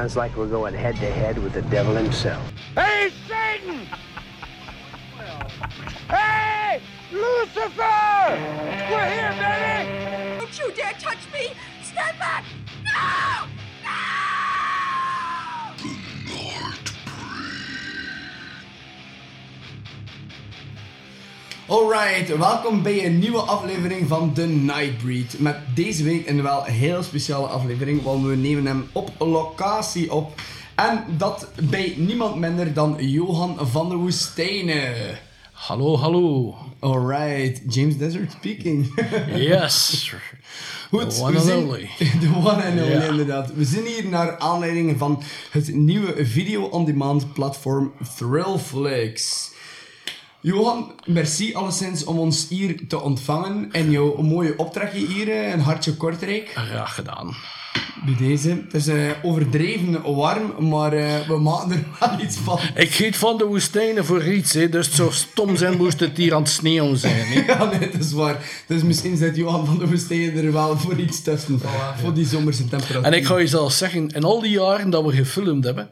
sounds like we're going head to head with the devil himself. Hey, Satan! hey, Lucifer! We're here, baby! Don't you dare touch me! Stand back! No! Alright, welkom bij een nieuwe aflevering van The Nightbreed. Met deze week een wel heel speciale aflevering, want we nemen hem op locatie op. En dat bij niemand minder dan Johan van der Woestijnen. Hallo, hallo. Alright, James Desert speaking. Yes. Goed, The one and zijn- only. De one and only, inderdaad. We zijn hier naar aanleiding van het nieuwe video-on-demand platform Thrillflix. Johan, merci alleszins om ons hier te ontvangen en jouw mooie opdrachtje hier, eh, een hartje Kortrijk. Graag gedaan. Bij deze. Het is eh, overdreven warm, maar eh, we maken er wel iets van. Ik giet van de woestijnen voor iets, hè, dus het zou stom zijn moest het hier aan het sneeuwen zijn. Hè. Ja, nee, dat is waar. Dus misschien zit Johan van de Woestijn er wel voor iets tussen. voor die zomerse temperatuur. En ik ga je zelfs zeggen, in al die jaren dat we gefilmd hebben,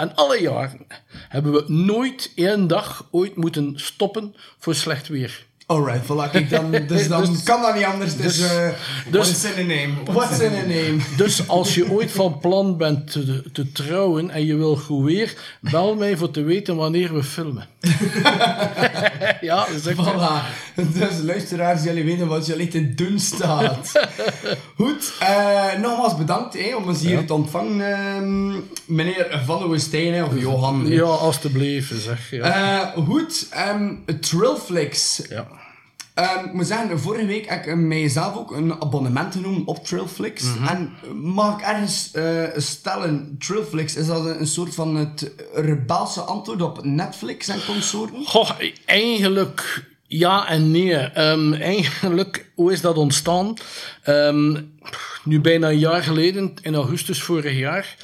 en alle jaren, hebben we nooit één dag ooit moeten stoppen voor slecht weer. Alright, voilà, kijk, dan, dus dan Dus- kan dat niet anders. Dus, dus- eh dus- what's in a name? What's in a name? Dus als je ooit van plan bent te, te trouwen en je wil goed weer, bel mij voor te weten wanneer we filmen. ja, dat is Voilà. Dus luisteraars, jullie weten wat jullie te doen staat. Goed, eh, nogmaals bedankt om ons hier te ontvangen, ehm, meneer Van hè, of Johan. Ja, alstublieft, zeg. Ja. Eh, goed, ehm Trillflix. ja. Ehm, ik moet zeggen, vorige week heb ik mijzelf ook een abonnement genomen op Trillflix. En mag ik ergens eh, stellen, Trillflix, is dat een, een soort van het rebelse antwoord op Netflix en consorten? Goh, eigenlijk ja en nee. Ehm, eigenlijk, hoe is dat ontstaan? Ehm, nu bijna een jaar geleden, in augustus vorig jaar,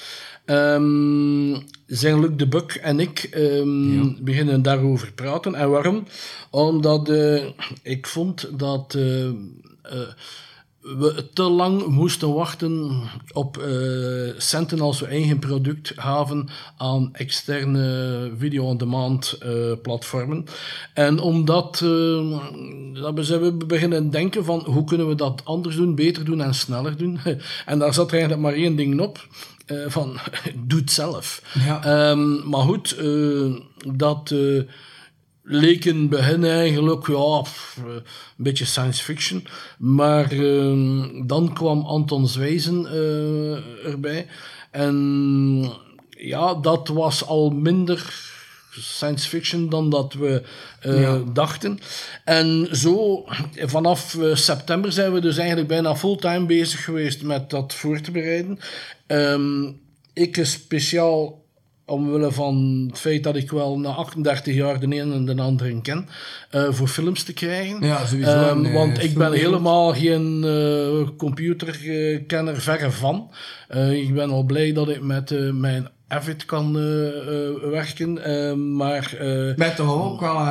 ehm, zijn Luc de Buck en ik ehm, beginnen daarover praten. En waarom? Omdat eh, ik vond dat... eh, eh, we te lang moesten wachten op centen als we eigen product gaven aan externe video-on-demand platformen. En omdat dat we zijn we beginnen denken van hoe kunnen we dat anders doen, beter doen en sneller doen. en daar zat eigenlijk maar één ding op. eh, van, doe het zelf. Ja. Ehm, maar goed, eh, dat eh, leek in begin eigenlijk ja, pff, een beetje science fiction. Maar eh, dan kwam Anton Zwijzen erbij. En ja, dat was al minder science fiction dan dat we eh, Ja. dachten. En zo, vanaf eh, september zijn we dus eigenlijk bijna fulltime bezig geweest met dat voor te bereiden. Ehm, ik speciaal omwille van het feit dat ik wel na 38 jaar de een en de andere ken, eh, voor films te krijgen. Ja, sowieso Ehm, eh, want ik ben helemaal geen eh, computerkenner, verre van. Ik ben al blij dat ik met mijn Avid kan eh, eh, werken, eh, maar... Met toch ook wel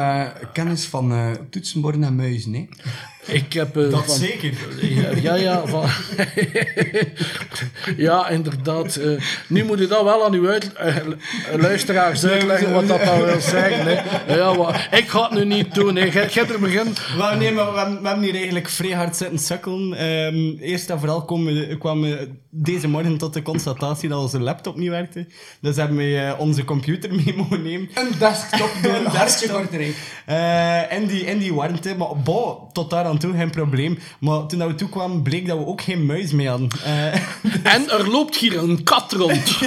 kennis van toetsenborden en muizen, hè? Ik heb... van- zeker. Ja, ja, ja, van... ja, inderdaad. nu moet je dat wel aan uw uit, luisteraars uitleggen wat dat dan wil zeggen. Hè. Ja, maar ik ga het nu niet doen. Hè. Jij jij er begin. Nee, maar we, hebben- we hebben hier eigenlijk vrij hard zitten sukkelen. Ehm, eerst en vooral kwamen we, kwamen we deze morgen tot de constatatie dat onze laptop niet werkte. Dus hebben we eh, onze computer mee mogen nemen. Een desktop door Een desktop. Kortrijk. Eh in, die, in die warmte. Maar bon, tot daar aan toe geen probleem. Maar toen dat we toekwamen, bleek dat we ook geen muis mee hadden. Eh, En er loopt hier een kat rond.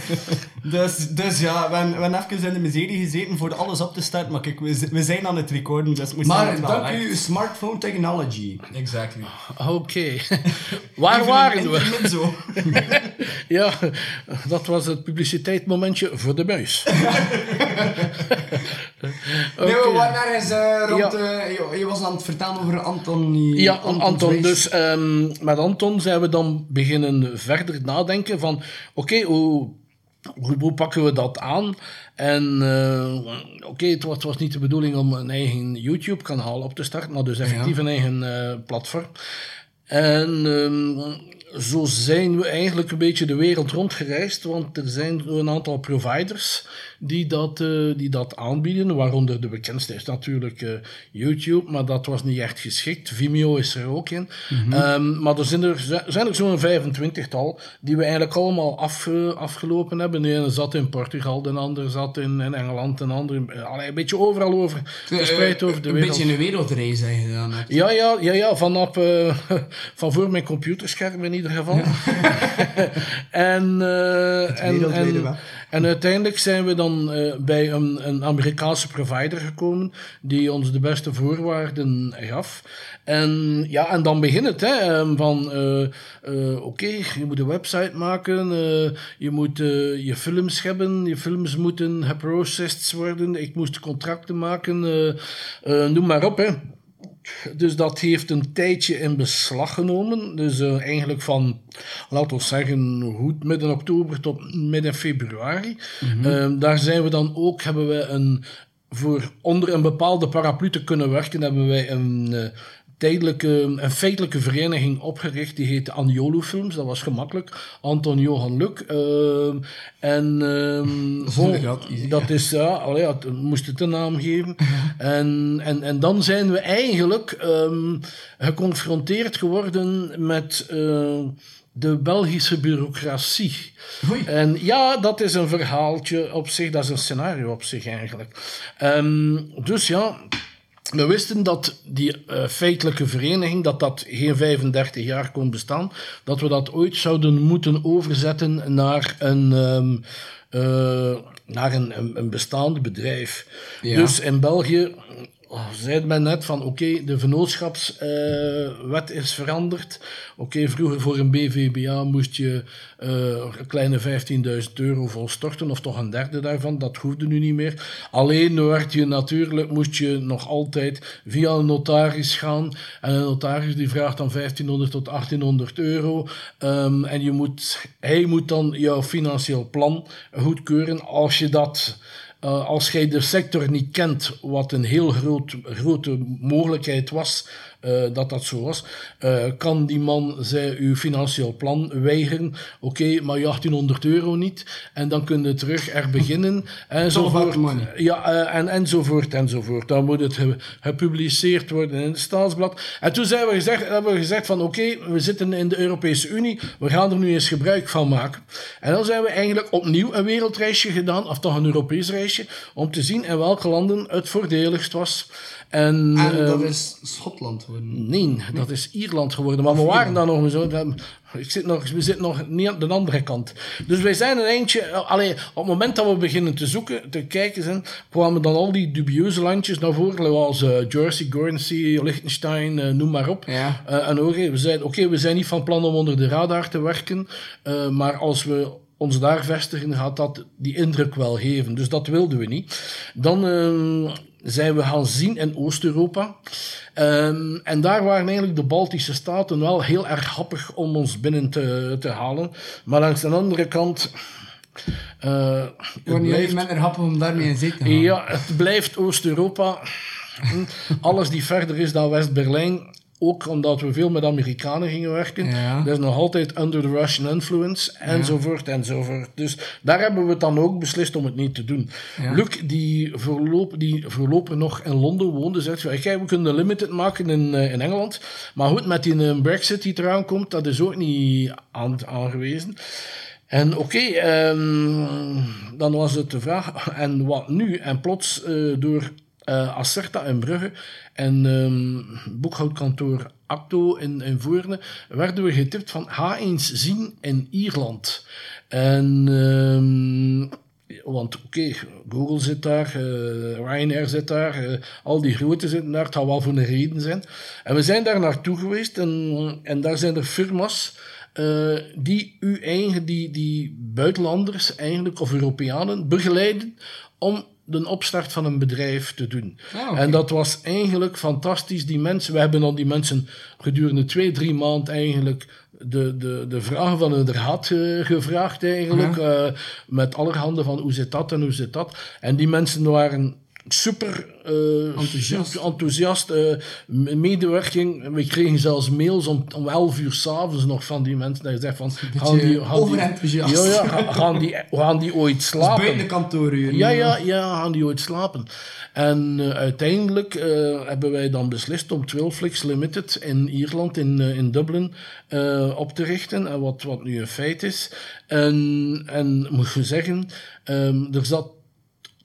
dus, dus ja, we hebben, we hebben even in de miserie gezeten voor alles op te starten. Maar kijk, we, we zijn aan het recorden, dus Maar dank u, smartphone technology. Exactly. Oké. Waar waren we? Zo. Ja, dat was het publiciteitsmomentje voor de buis. Nee, waren ergens eh, rond... Ja. eh, je, je was aan het vertellen over Anton... Ja, Anton. Dus ehm, met Anton zijn we dan beginnen verder nadenken van... Oké, hoe, hoe, hoe pakken we dat aan? En eh, oké, het, was, het was niet de bedoeling om een eigen YouTube-kanaal op te starten, maar dus effectief een eigen eh, platform. En ehm, zo zijn we eigenlijk een beetje de wereld rondgereisd, want er zijn een aantal providers die dat, eh, die dat aanbieden, waaronder de bekendste is natuurlijk eh, YouTube, maar dat was niet echt geschikt. Vimeo is er ook in. Ehm, maar er zijn er, zijn er zo'n 25-tal die we eigenlijk allemaal af, eh, afgelopen hebben. De ene zat in Portugal, de ander zat in, in Engeland, de ander allee, een beetje overal over, verspreid over de een wereld. beetje een wereldreis hebt. Ja, ja, ja, ja vanaf, van voor mijn computerscherm in ieder geval. en, eh, en, en, uiteindelijk zijn we dan eh, bij een, een Amerikaanse provider gekomen die ons de beste voorwaarden gaf. En ja, en dan begint het, hè, ehm, van eh, oké, je moet een website maken, je moet je films hebben, je films moeten geprocessed worden, ik moest contracten maken, noem maar op, hè. Dus dat heeft een tijdje in beslag genomen. Dus eh, eigenlijk van, laten we zeggen, goed midden oktober tot midden februari. Eh, daar zijn we dan ook, hebben we een, voor onder een bepaalde paraplu te kunnen werken, hebben wij een eh, tijdelijke, een feitelijke vereniging opgericht. Die heette Aniolo Films. Dat was gemakkelijk. Anton Johan eh, en ehm, vol- inderdaad easy, dat is, ja, allee, ja, moest het een naam geven. en, en, en dan zijn we eigenlijk ehm, geconfronteerd geworden met eh, de Belgische bureaucratie. Oei. En ja, dat is een verhaaltje op zich, dat is een scenario op zich eigenlijk. Ehm, dus ja, we wisten dat die eh, feitelijke vereniging, dat dat geen 35 jaar kon bestaan, dat we dat ooit zouden moeten overzetten naar een, ehm, eh, naar een, een, een bestaand bedrijf. Ja. Dus in België oh, zei men net van oké, de vennootschapswet is veranderd. Oké, vroeger voor een BVBA moest je eh, een kleine 15.000 euro volstorten, of toch een derde daarvan. Dat hoefde nu niet meer. Alleen werd je natuurlijk, moest je nog altijd via een notaris gaan. En een notaris die vraagt dan 1500 tot 1800 euro. Ehm, en je moet, hij moet dan jouw financieel plan goedkeuren. Als je dat... Uh, als jij de sector niet kent, wat een heel groot, grote mogelijkheid was uh, dat dat zo was, uh, kan die man zij uw financieel plan weigeren. Oké, okay, maar je 1800 euro niet. En dan kun je terug er beginnen. enzovoort. Ja, en, enzovoort, enzovoort. Dan moet het ge, gepubliceerd worden in het staatsblad. En toen zijn we gezegd, hebben we gezegd van oké, okay, we zitten in de Europese Unie, we gaan er nu eens gebruik van maken. En dan zijn we eigenlijk opnieuw een wereldreisje gedaan, of toch een Europees reisje, om te zien in welke landen het voordeligst was. En, en dat uh, is Schotland geworden? Nee, dat is Ierland geworden. Maar we waren daar nog zo. Ik zit nog, we zitten nog niet aan de andere kant. Dus wij zijn een eindje. Allee, op het moment dat we beginnen te zoeken, te kijken zijn, kwamen dan al die dubieuze landjes naar voren, zoals uh, Jersey, Guernsey, Liechtenstein, uh, noem maar op. Ja. Uh, en oké, we zeiden: oké, we zijn niet van plan om onder de radar te werken, maar als we ons daar vestigen, gaat dat die indruk wel geven. Dus dat wilden we niet. Dan uh, zijn we gaan zien in Oost-Europa. Um, en daar waren eigenlijk de Baltische Staten wel heel erg happig om ons binnen te, te halen. Maar langs de andere kant. Uh, Worden jullie minder happig om daarmee in zee te gaan? Ja, het blijft Oost-Europa. Alles die verder is dan West-Berlijn ook omdat we veel met Amerikanen gingen werken. Ja. Dat is nog altijd under the Russian influence, enzovoort, ja. enzovoort. Dus daar hebben we het dan ook beslist om het niet te doen. Ja. Luc, die, die voorlopig nog in Londen woonde, zegt, kijk, we kunnen de limited maken in, uh, in Engeland. Maar goed, met die uh, brexit die eraan komt, dat is ook niet aan, aangewezen. En oké, okay, um, dan was het de vraag, en wat nu? En plots uh, door uh, Acerta in Brugge en um, boekhoudkantoor Acto in, in Voorne werden we getipt van ga eens zien in Ierland. En um, want oké, Google zit daar, uh, Ryanair zit daar, uh, al die grote zitten daar, het zal wel voor een reden zijn. En we zijn daar naartoe geweest en, en daar zijn er firma's die u eigen, die, die buitenlanders eigenlijk, of Europeanen, begeleiden om de opstart van een bedrijf te doen. Ah, okay. En dat was eigenlijk fantastisch. Die mensen, we hebben dan die mensen gedurende twee, drie maanden eigenlijk de, de, de vragen van hun raad uh, gevraagd eigenlijk. Ja. Uh, met allerhande van hoe zit dat en hoe zit dat. En die mensen waren super eh, Enthousiast. super enthousiast eh, medewerking. We kregen zelfs mails om, om 11 uur s'avonds nog van die mensen. Dat je zegt van, gaan die, gaan die, ja, ja, ga- gaan die, gaan die ooit slapen? Buiten de kantooruren. Ja, ja, ja, gaan die ooit slapen. En eh, uiteindelijk hebben wij dan beslist om Twilflix Limited in Ierland, in, in Dublin, op te richten. En wat, wat nu een feit is. En, en moet je zeggen, ehm, er zat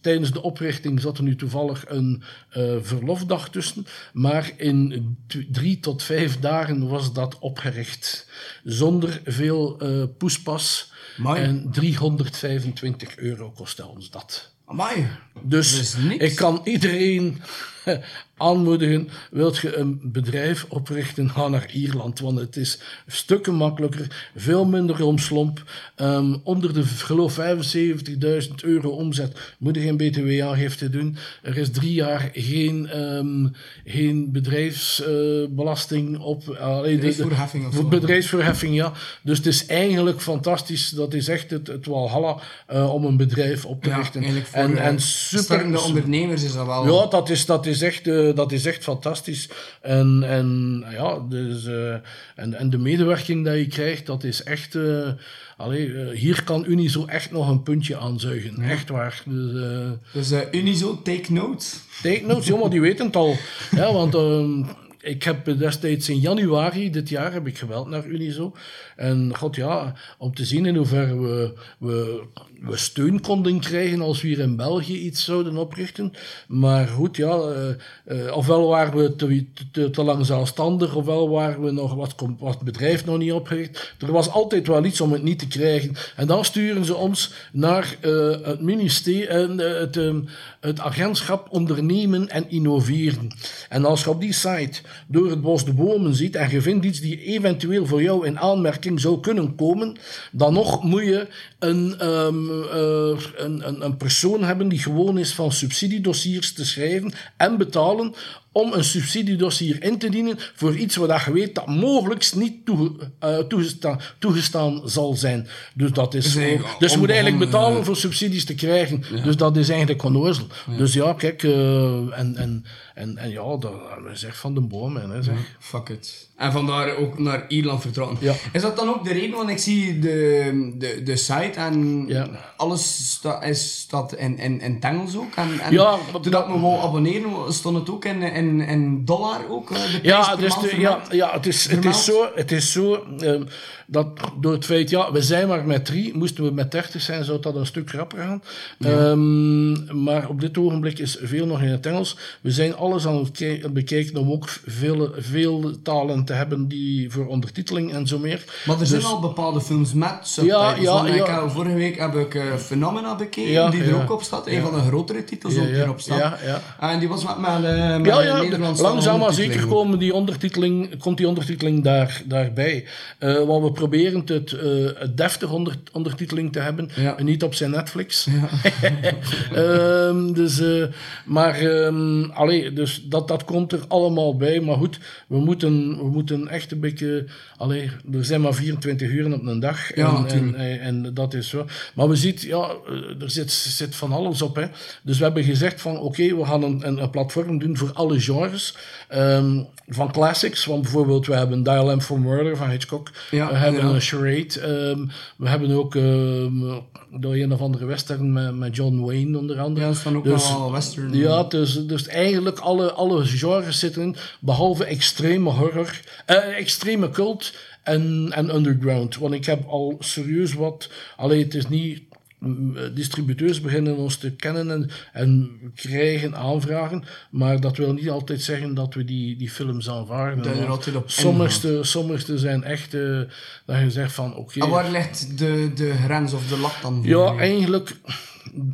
tijdens de oprichting zat er nu toevallig een eh, verlofdag tussen. Maar in drie tot vijf dagen was dat opgericht. Zonder veel eh, poespas. Amai. En 325 euro kostte ons dat. Amai. Dus ik kan iedereen aanmoedigen, wilt je een bedrijf oprichten, ga naar Ierland, want het is stukken makkelijker, veel minder omslomp. Ehm, onder de, geloof 75.000 euro omzet moet je geen btw-aangifte doen. Er is drie jaar geen, ehm, geen bedrijfsbelasting op. allee, de- Bedrijfsvoorheffing of zo. Bedrijfsverheffing, ja. Dus het is eigenlijk fantastisch. Dat is echt het, het walhalla eh, om een bedrijf op te Ja, richten. voor en, eh, en super, ondernemers is dat wel... ja, dat is, dat is, echt, eh, dat is echt fantastisch. En, en, ja, dus, eh, en, en de medewerking die je krijgt, dat is echt... eh, allee, hier kan Unizo echt nog een puntje aanzuigen. Echt waar. Dus, eh, Dus Unizo, take note. Take notes, jongen, die weten het al. Ja, want ehm, ik heb destijds in januari dit jaar heb ik gebeld naar Unizo. En god ja, om te zien in hoeverre we, we, we steun konden krijgen als we hier in België iets zouden oprichten. Maar goed, ja, eh, eh, ofwel waren we te, te, te lang zelfstandig, ofwel waren we nog wat, het bedrijf nog niet opgericht. Er was altijd wel iets om het niet te krijgen. En dan sturen ze ons naar eh, het ministerie, en het, het agentschap ondernemen en innoveren. En als je op die site door het bos de bomen ziet en je vindt iets die eventueel voor jou in aanmerking zou kunnen komen, dan nog moet je een, ehm, eh, een, een, een persoon hebben die gewoon is van subsidiedossiers te schrijven en betalen om een subsidiedossier in te dienen voor iets waar je weet dat mogelijk niet toege, eh, toegestaan, toegestaan zal zijn. Dus dat is, Dus dus je moet eigenlijk betalen eh, voor subsidies te krijgen. Dus dat is eigenlijk onnozel. Dus ja, kijk, eh, en, en, en, en ja, dat is echt van de boom. Hè, zeg. Fuck it. En vandaar ook naar Ierland vertrokken. Ja. Is dat dan ook de reden? Want ik zie de, de, de site en Ja. alles sta, is, staat in, in, in het Engels ook. En, en Ja, toen dat me wou abonneren, stond het ook in, in, in dollar ook? eh, De Ja, dus de, ja, ja, het is, het is zo, het is zo ehm, dat door het feit, ja, we zijn maar met drie, moesten we met dertig zijn, zou dat een stuk rapper gaan. Ehm, maar op dit ogenblik is veel nog in het Engels. We zijn alles aan het ki- bekijken om ook veel, veel talen te hebben die voor ondertiteling en zo meer. Maar er zijn Dus- al bepaalde films met subtitles. ja, ik ja. heb- vorige week heb ik eh, Phenomena bekeken, Ja, die er ja. ook op staat. Een van de grotere titels Ja, ook ja, hierop staat. ja, ja. En die was met, eh, met Ja, de ja, Nederlandse langzaam maar zeker komen die ondertiteling, komt die ondertiteling daar, daarbij. Eh want we proberen het, deftig onder, ondertiteling te hebben Ja. en niet op zijn Netflix. Ehm, dus, maar allee, dus dat, dat komt er allemaal bij. Maar goed, we moeten, we moeten echt een beetje... Allee, er zijn maar 24 uur op een dag. Ja, en, en, natuurlijk. en, en dat is zo. Maar we zien, ja, eh, er zit, zit van alles op. Hè. Dus we hebben gezegd van, oké, we gaan een, een, platform doen voor alle genres. Ehm, van classics, want bijvoorbeeld we hebben Dial M for Murder van Hitchcock. Ja, we hebben een Charade. ehm, we hebben ook ehm door een of andere western met, met John Wayne onder andere. Ja, dat is dan ook Dus- wel western. Ja, dus, dus eigenlijk alle, alle genres zitten in, behalve extreme horror, eh, extreme cult en, en underground. Want ik heb al serieus wat, alleen het is niet, mm, eh, distributeurs beginnen ons te kennen en, en krijgen aanvragen, maar dat wil niet altijd zeggen dat we die, die films aanvaarden. Dat je er Want altijd op sommigste, sommigste zijn echt, eh, dat je zegt van oké. En waar ligt de, de grens of de lat dan? voor Ja, eigenlijk.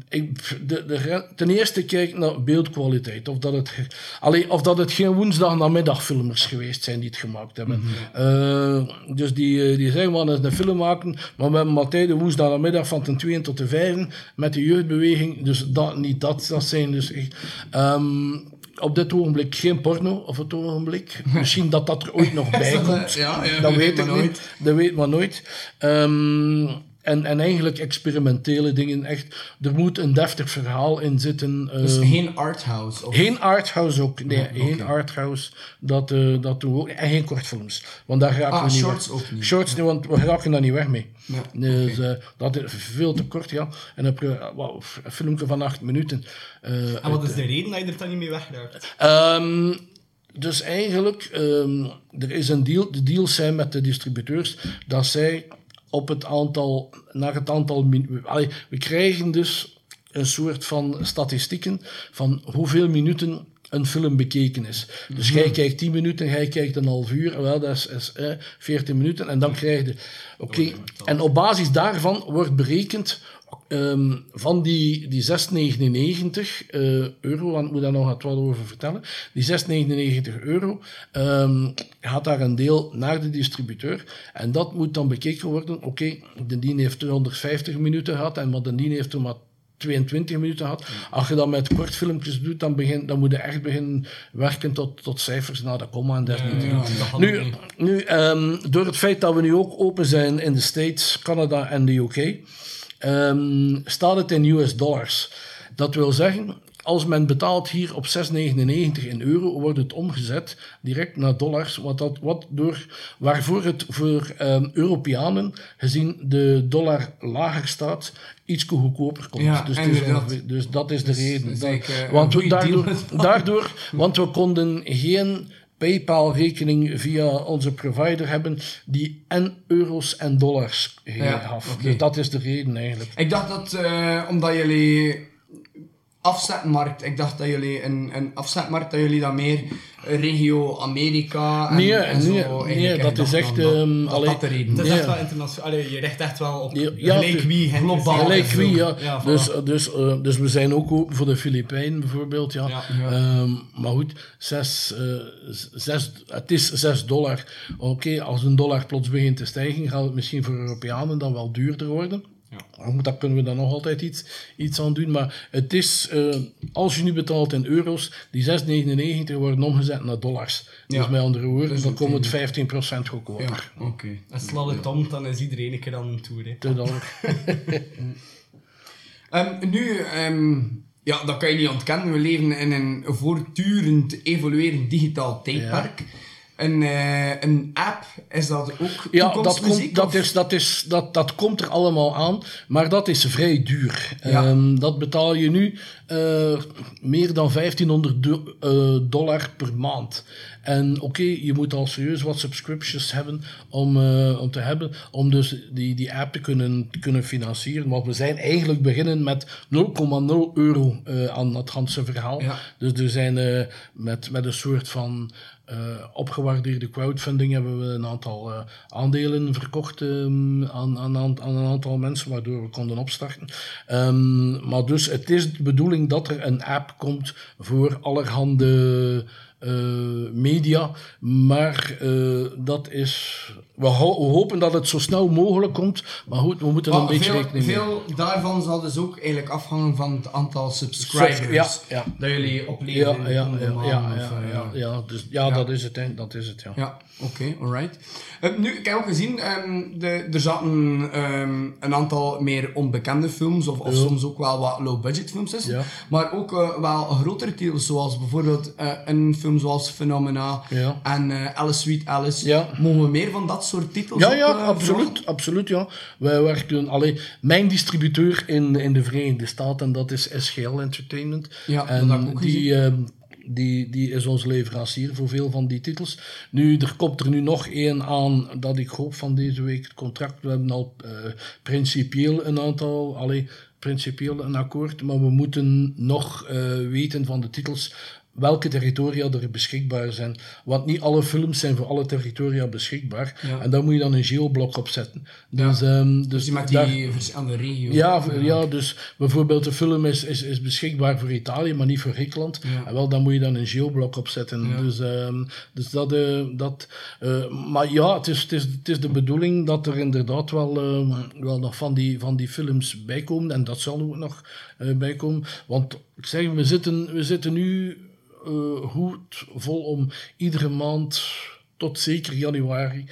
Ik, de, de, ten eerste kijk ik naar beeldkwaliteit. Of dat, het, allee, of dat het geen woensdag namiddagfilmers geweest zijn die het gemaakt hebben. Eh, dus die, eh, die zeggen, we gaan eens een film maken, maar we hebben maar tijd de woensdag namiddag van ten 2 tot de 5 met de jeugdbeweging. Dus dat, niet dat, dat zijn dus echt... ehm, op dit ogenblik geen porno, op het ogenblik. Misschien dat dat er ooit nog bij komt. ja, ja, dat weet ik nooit. Dat weet maar nooit. Ehm, en, en eigenlijk experimentele dingen. Echt, er moet een deftig verhaal in zitten. Dus ehm, geen arthouse. Of... geen arthouse ook. Nee, geen arthouse. Dat, eh, dat doen we ook. En geen kortfilms. Want daar raken Ah, we niet shorts weg. ook niet. Shorts niet, want we raken daar niet weg mee. Ja, Dus eh, dat is veel te kort, ja. En dan heb je eh, wel, een filmpje van acht minuten. En wat is de reden dat je er dan niet mee wegraakt? Ehm, dus eigenlijk, ehm, er is een deal, de deals zijn met de distributeurs dat zij op het aantal, naar het aantal, allee, we krijgen dus een soort van statistieken van hoeveel minuten een film bekeken is. Dus jij kijkt 10 minuten, jij kijkt een half uur, wel, dat is, is eh, 14 minuten en dan krijg je, oké, en op basis daarvan wordt berekend Ehm, van die, die 6,99 eh, euro, want ik moet daar nog wat over vertellen. Die 6,99 euro ehm, gaat daar een deel naar de distributeur. En dat moet dan bekeken worden. Oké, de dien heeft 250 minuten gehad en maar de dien heeft toen maar 22 minuten gehad. Als je dat met kortfilmpjes doet, dan, begin, dan moet je echt beginnen werken tot, tot cijfers naar de komma en dergelijke. Nu, nu ehm, door het feit dat we nu ook open zijn in de States, Canada en de UK, ehm, staat het in US dollars. Dat wil zeggen, als men betaalt hier op 6,99 in euro, wordt het omgezet direct naar dollars, wat dat, wat door, waarvoor het voor ehm, Europeanen, gezien de dollar lager staat, iets goedkoper komt. Ja, dus, ongeveer- dus dat is de reden. Dat- want we, daardoor, daardoor, want we konden geen PayPal-rekening via onze provider hebben die en euro's en dollars Ja, gaf. Dus dat is de reden eigenlijk. Ik dacht dat, eh, omdat jullie afzetmarkt, ik dacht dat jullie een, een afzetmarkt, dat jullie dat meer regio Amerika en, Nee, en zo nee, dat is echt, ehm, dat, allee, dat de reden Het is echt wel internationaal. Allee, je richt echt wel op Ja, gelijk wie globaal. Gelijk is. wie, ja. Ja, voilà. dus, dus, eh, dus we zijn ook open voor de Filipijnen bijvoorbeeld. Ja. Ja, ja. Ehm, maar goed, zes, eh, zes, het is 6 dollar. Oké, als een dollar plots begint te stijgen, gaat het misschien voor Europeanen dan wel duurder worden. Maar goed, Daar kunnen we dan nog altijd iets, iets aan doen. Maar het is, eh, als je nu betaalt in euro's, die 6,99 worden omgezet naar dollars. Ja. Dus met andere woorden, Dus dan het- komt het 15% goedkoper. Ja, oké. En sla het om, dan is iedereen een keer aan een tour. hè. Te dan- Ehm, nu, ehm, ja, dat kan je niet ontkennen. We leven in een voortdurend evoluerend digitaal tijdperk. Een, eh, een app, is dat ook Ja, dat, komt, dat, is, dat, is, dat, dat komt er allemaal aan, maar dat is vrij duur. Ja. Ehm, dat betaal je nu eh, meer dan 1500 do- eh, dollar per maand. En oké, je moet al serieus wat subscriptions hebben om, om te hebben, om dus die, die app te kunnen, te kunnen financieren. Want we zijn eigenlijk beginnen met 0,0 euro aan het ganse verhaal. Ja. Dus er zijn met, met een soort van eh, opgewaardeerde crowdfunding hebben we een aantal eh, aandelen verkocht ehm, aan, aan, aan een aantal mensen, waardoor we konden opstarten. Ehm, maar dus het is de bedoeling dat er een app komt voor allerhande eh, media, maar dat is... We, ho- we hopen dat het zo snel mogelijk komt, maar goed, we moeten er een beetje veel, rekening mee veel daarvan zal dus ook eigenlijk afhangen van het aantal subscribers Ja, ja. dat jullie opleveren. Ja, eh, ja, dus, ja, dat is het, hè. dat is het, ja. Ja, oké, alright. Eh, nu, ik heb ook gezien, ehm, de, er zaten ehm, een aantal meer onbekende films, of, soms ook wel wat low-budget films tussen. Ja. Maar ook eh, wel grotere titels, zoals bijvoorbeeld een film zoals Phenomena en Alice Sweet Alice. Ja. Mogen we meer van dat soort titels Ja, ja, eh, absoluut, absoluut, ja. Wij werken, allee, mijn distributeur in, in de Verenigde Staten, dat is SGL Entertainment. Ja, en dat ook die, ehm, die, die is onze leverancier voor veel van die titels. Nu, er komt er nu nog één aan dat ik hoop van deze week het contract. We hebben al eh, principieel een aantal, allee, principieel een akkoord, maar we moeten nog eh, weten van de titels welke territoria er beschikbaar zijn. Want niet alle films zijn voor alle territoria beschikbaar. Ja. En daar moet je dan een geoblok op zetten. Dus, ehm, dus, Dus die verschillende regio's. ja, ja, dus bijvoorbeeld de film is, is, is beschikbaar voor Italië, maar niet voor Griekenland. En wel, dan moet je dan een geoblok opzetten. Dus, ehm, dus dat... eh, dat eh, maar ja, het is, het, is, het is de bedoeling dat er inderdaad wel, ehm, wel nog van die, van die films bij komen. En dat zal ook nog eh bij komen. Want ik zeg, we zitten, we zitten nu eh, goed vol om iedere maand tot zeker januari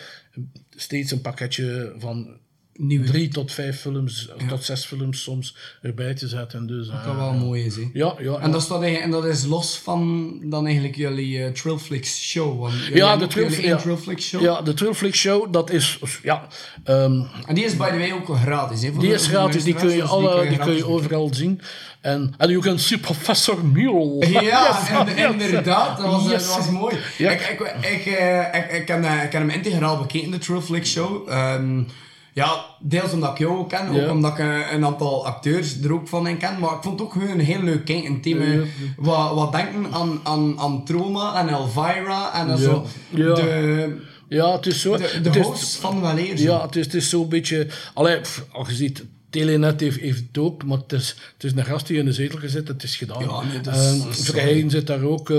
steeds een pakketje van Nieuwe. drie tot vijf films, tot zes films soms erbij te zetten. Dus, Dat eh, kan wel mooi is, hè. Ja, ja. En dat, staat eigenlijk, en dat is los van dan eigenlijk jullie eh Trillflix show. Want ja, de één ja. Trillflix show. Ja, de Trillflix Show, dat is, ja, ehm, En die is by the way ook gratis. Hè, voor die is gratis, die kun je, luisteraars, dus alle, die kun je overal zien. En, en you can see Professor Mule. Ja, en- yes. inderdaad, dat was, Yes. dat was mooi. Ja. Ik, ik, ik, eh, ik, ik, heb, eh, ik heb hem integraal bekeken, de Trillflix show. Ehm, ja, deels omdat ik jou ook ken, ook omdat ik eh, een aantal acteurs er ook van in ken. Maar ik vond het ook gewoon een heel leuk kijken. Een thema, Ja. wat, wat denken aan, aan, aan Troma en Elvira en zo. Ja. De, Ja, het is zo. de, de hosts van Waleer. Ja, het is, het is zo'n beetje... Allee, pff, al je ziet, Telenet heeft, heeft het ook, maar het is, het is een gast die in de zetel gezet, het is gedaan. Ja, nee, is- is Verheyen zit daar ook eh,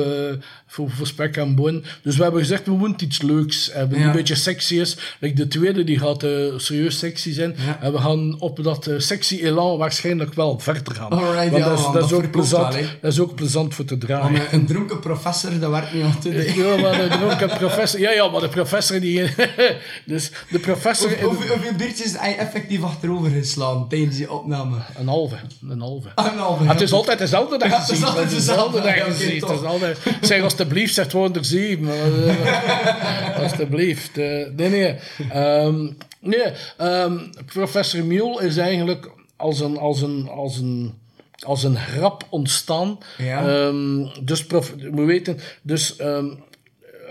voor, voor spek en boon. Dus we hebben gezegd, we moeten iets leuks hebben, Ja. een beetje sexy is. Like de tweede, die gaat eh, serieus sexy zijn. Ja. En we gaan op dat eh, sexy elan waarschijnlijk wel verder gaan. Alright, Want ja, dat, is, man, dat, is ook plezant, wel, dat is ook plezant voor te dragen. Eh, een dronken professor, dat werkt niet altijd. Ja, maar de dronken professor... Ja, ja, maar de professor die... dus de professor... Hoe- Hoeveel, hoeveel biertjes heb je effectief achterover geslaan tijdens die opname? Een halve, een halve. Ah, een halve, het is altijd dezelfde dag Ja, het is gezien. altijd dezelfde dag gezien. Het is altijd... Zeg alstublieft, zegt gewoon er zeven. Eh, Alstublieft. Eh, nee, nee. Ehm, nee, ehm, professor Mule is eigenlijk als een, als een, als een, als een grap ontstaan. Ja. Ehm, dus, prof, moet weten, dus... ehm,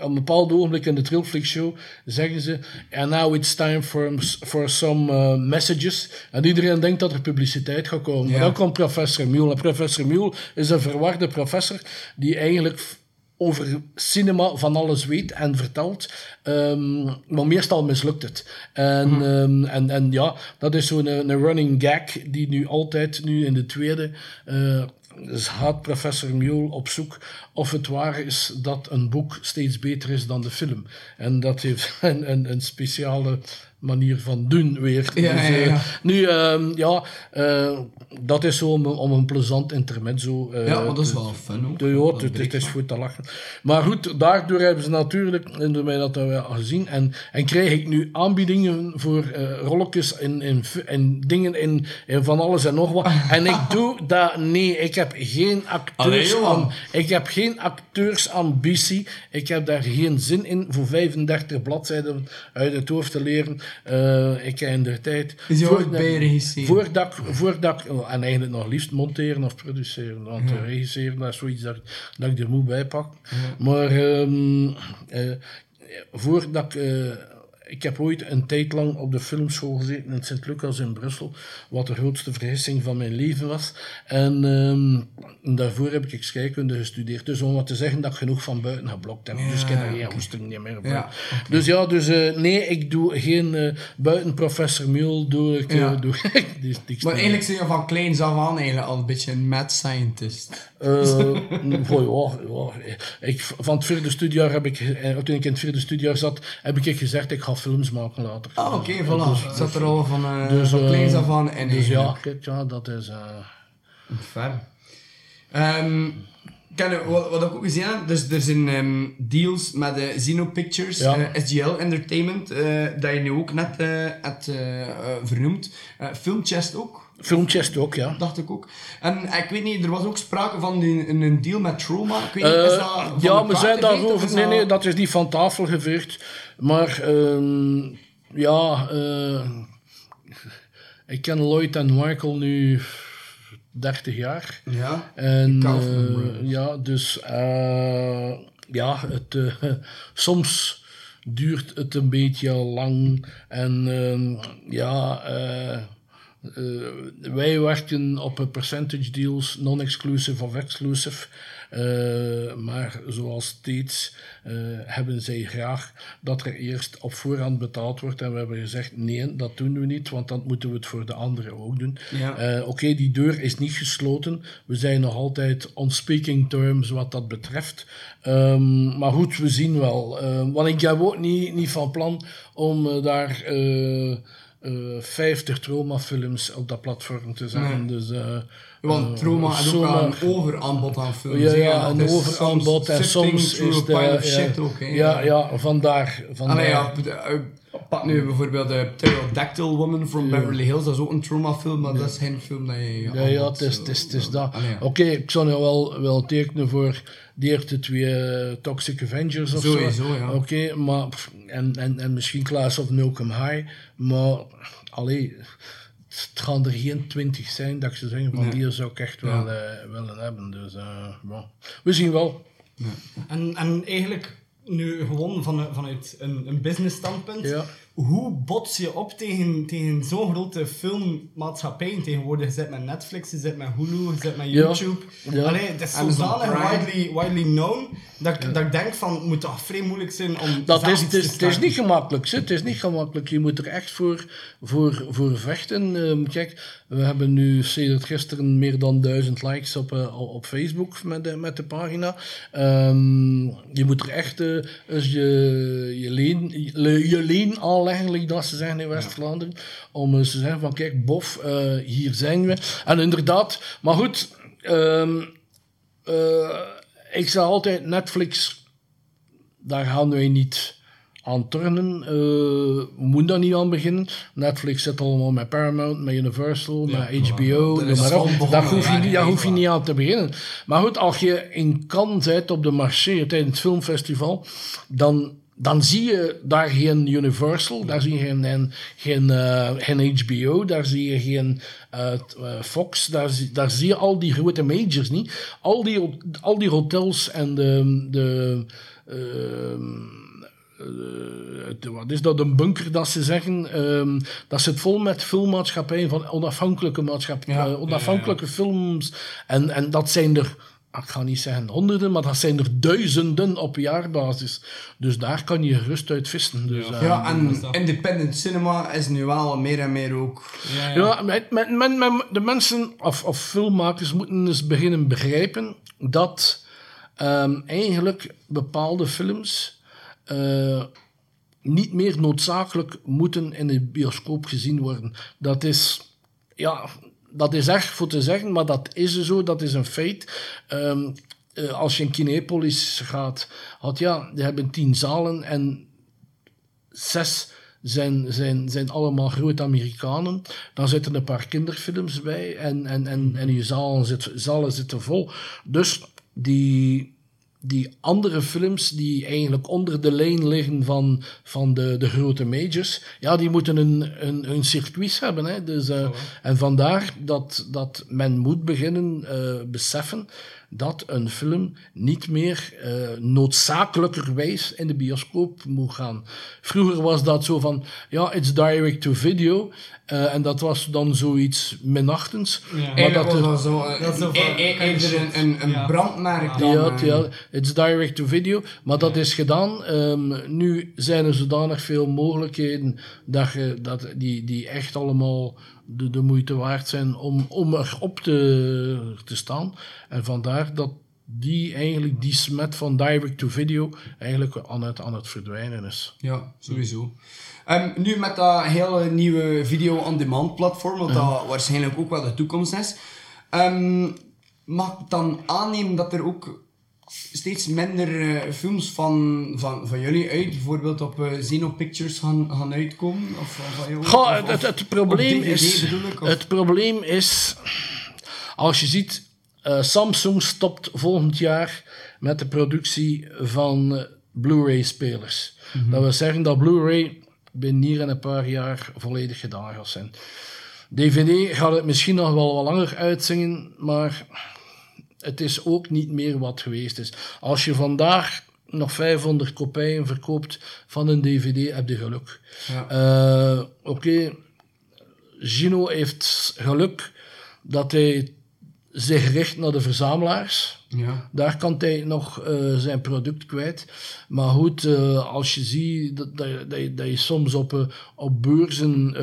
op een bepaald ogenblik in de Trillflix Show zeggen ze and now it's time for, for some uh, messages en iedereen denkt dat er publiciteit gaat komen. Ja. Maar dan komt professor Mule. En professor Mule is een verwarde professor die eigenlijk over cinema van alles weet en vertelt, Ehm, maar meestal mislukt het. En, ehm, en, en ja, dat is zo'n een, een running gag die nu altijd, nu in de tweede, eh, dus gaat professor Mule op zoek of het waar is dat een boek steeds beter is dan de film. En dat heeft een, een, een speciale manier van doen weer. Ja, Dus, ja, eh, ja. nu, ehm, ja, eh, dat is zo om, om een plezant intermezzo. eh, Ja, maar dat is wel fun ook. ja, het, is van. goed te lachen. Maar goed, daardoor hebben ze natuurlijk, en door mij dat hebben we al gezien, en, en krijg ik nu aanbiedingen voor rolletjes en, en, en dingen in, in van alles en nog wat. En ik doe dat nee, ik heb geen acteurs aan, ik heb geen acteursambitie. Ik heb daar geen zin in voor 35 bladzijden uit het hoofd te leren. Eh, ik heb in de tijd. Is je voor- ooit bijregisseren? Voordat, ik- voordat oh, en eigenlijk nog liefst monteren of produceren. Want eh, regisseren, dat is zoiets dat, dat ik er moet bij pak. Maar ehm, eh, voordat ik... ik heb ooit een tijd lang op de filmschool gezeten in Sint-Lucas in Brussel, wat de grootste vergissing van mijn leven was. En ehm, daarvoor heb ik scheikunde gestudeerd. Dus om wat te zeggen dat ik genoeg van buiten geblokt heb. dus ik heb er geen hoesting niet meer Dus ja, dus eh, nee, ik doe geen eh, buiten professor Mule, doe ik... eh, Ja. doe, die, die Maar eigenlijk zijn je van kleins af aan eigenlijk al een beetje een mad scientist. Eh, goh, ja, ja. Ik, van het vierde studiejaar heb ik, eh, toen ik in het vierde studiejaar zat, heb ik gezegd, ik ga films maken later. Ah, oké, voilà. Het zat er al van, eh Dus, van eh, kleins af aan in Dus ja, kijk, ja, dat is... eh, Ver. Ehm, ken, wat, wat ik ook gezien heb, dus er zijn ehm, deals met de Zeno Pictures, Ja. eh, SGL Entertainment, eh, dat je nu ook net eh hebt eh, eh, vernoemd. Eh, Filmchest ook, Filmchest ook, ja. dacht ik ook. En eh, ik weet niet, er was ook sprake van een, een deal met Trauma. Ik weet niet, Eh, is dat van ja, we zijn daarover. Nee, nee, dat is niet van tafel geveegd. Maar ehm, ja, eh, ik ken Lloyd en Michael nu 30 jaar. Ja, En Brothers. ja, dus eh, ja, het, soms duurt het een beetje lang. En ehm, ja, eh, wij werken op een percentage deals, non-exclusive of exclusive. Eh, maar zoals steeds eh, hebben zij graag dat er eerst op voorhand betaald wordt. En we hebben gezegd, nee, dat doen we niet, want dan moeten we het voor de anderen ook doen. Ja. Oké, die deur is niet gesloten. We zijn nog altijd on speaking terms wat dat betreft. Ehm, maar goed, we zien wel. Want ik heb ook niet, niet van plan om daar 50 traumafilms op dat platform te zetten. Dus, eh, Want eh, Trauma heeft ook wel een overaanbod aan films. ja, ja, een is overaanbod en soms is de... ja, shit ook, hè. ja, ja, vandaar. vandaar. Allee, ja, eh, pak nu bijvoorbeeld de Pterodactyl Woman from Beverly Hills, dat is ook een traumafilm, maar dat is geen film dat je... Ja, ja, het is, het is, het is dat. Ja. Oké, ik zou nu wel, wel tekenen voor de eerste twee eh, Toxic Avengers of Sowieso, zo. ja. Oké, maar... pff, En, en, en misschien Class of Milcom High, maar... Allee, het gaan er geen twintig zijn dat ik zou zeggen van Nee. die zou ik echt wel eh, willen hebben. Dus, eh, bon. We zien wel. En, en eigenlijk, nu gewoon van, vanuit een, een business standpunt, Ja. Hoe bots je op tegen, tegen zo'n grote filmmaatschappij tegenwoordig? Je zit met Netflix, je zit met Hulu, je zit met Ja. YouTube. Ja. Allee, het is zodanig widely, widely known, dat, ik- dat ik denk van, het moet toch vrij moeilijk zijn om Dat is, iets het, te is, het is niet gemakkelijk. hè. Het is niet gemakkelijk. Je moet er echt voor, voor, voor vechten. Ehm, kijk, we hebben nu sinds gisteren meer dan duizend likes op, eh, op Facebook met de, met de pagina. Ehm, je moet er echt eens je, je, leen, je, je leen aanleggen, like dat ze zeggen in West-Vlaanderen. Om eens te zeggen van kijk, bof, eh, hier zijn we. En inderdaad, maar goed... ehm, eh, ik zeg altijd, Netflix daar gaan wij niet aan turnen. Eh, we moeten daar niet aan beginnen. Netflix zit allemaal met Paramount, met Universal, met HBO. Daar hoef je, niet, daar hoef je niet aan te beginnen. Maar goed, als je in Cannes bent op de marché tijdens het filmfestival, dan, dan zie je daar geen Universal, daar zie je geen, geen, geen, eh, geen HBO, daar zie je geen eh, eh, Fox, daar, zie- daar zie je al die grote majors niet. Al die, al die hotels en de... de ehm, eh, de- wat is dat, een bunker dat ze zeggen. ehm, dat zit vol met filmmaatschappijen van onafhankelijke maatschappijen, Ja, eh, onafhankelijke films. En, en dat zijn er, ik ga niet zeggen honderden, maar dat zijn er duizenden op jaarbasis. Dus daar kan je gerust uit vissen. Dus, eh, Ja, en independent cinema is nu wel meer en meer ook... Ja, ja. ja, met, met, met, met- de mensen of, of filmmakers moeten eens beginnen begrijpen dat ehm, eigenlijk bepaalde films eh, niet meer noodzakelijk moeten in de bioscoop gezien worden. Dat is, ja, dat is echt voor te zeggen, maar dat is zo, dat is een feit. Ehm, eh, als je in Kinepolis gaat, had ja, die hebben tien zalen en zes zijn, zijn, zijn allemaal grote Amerikanen. Dan zitten een paar kinderfilms bij en, en, en, en je zalen, zit, zalen zitten vol. Dus die, die andere films die eigenlijk onder de lijn liggen van, van de, de grote majors, ja, die moeten een, een, een circuit hebben. Hè. Dus, eh, En vandaar dat, dat men moet beginnen eh, beseffen dat een film niet meer eh, noodzakelijkerwijs in de bioscoop moet gaan. Vroeger was dat zo van, ja, it's direct to video. eh, en dat was dan zoiets minachtends. Ja. Maar dat was er, dat zo, Dat is zo eh, eerder een, een, een Ja. brandmerk dan... ja, ja, it's direct to video. Maar dat is gedaan. Ehm, nu zijn er zodanig veel mogelijkheden dat je, dat die, die echt allemaal de, de moeite waard zijn om, om erop te, te staan. En vandaar dat die eigenlijk die smet van direct to video eigenlijk aan het, aan het verdwijnen is. Ja, sowieso. Ehm, nu met dat hele nieuwe video-on-demand platform, wat dat waarschijnlijk ook wel de toekomst is, ehm, mag ik dan aannemen dat er ook steeds minder eh, films van, van, van jullie uit, bijvoorbeeld op Zeno Pictures gaan, gaan uitkomen? Of, of? Goh, Of- het, probleem DVD is. ik, Het probleem is. Als je ziet. eh, Samsung stopt volgend jaar met de productie van Blu-ray-spelers. Mhm. Dat wil zeggen dat Blu-ray binnen hier en een paar jaar volledig gedaan gaat zijn. DVD gaat het misschien nog wel wat langer uitzingen, maar het is ook niet meer wat geweest is. Als je vandaag nog 500 kopieën verkoopt van een DVD, heb je geluk. Ja. Eh, Oké, Gino heeft geluk dat hij zich richt naar de verzamelaars. Ja. Daar kan hij nog eh, zijn product kwijt. Maar goed, eh, als je ziet dat, dat, je- dat, je, dat je soms op, op beurzen,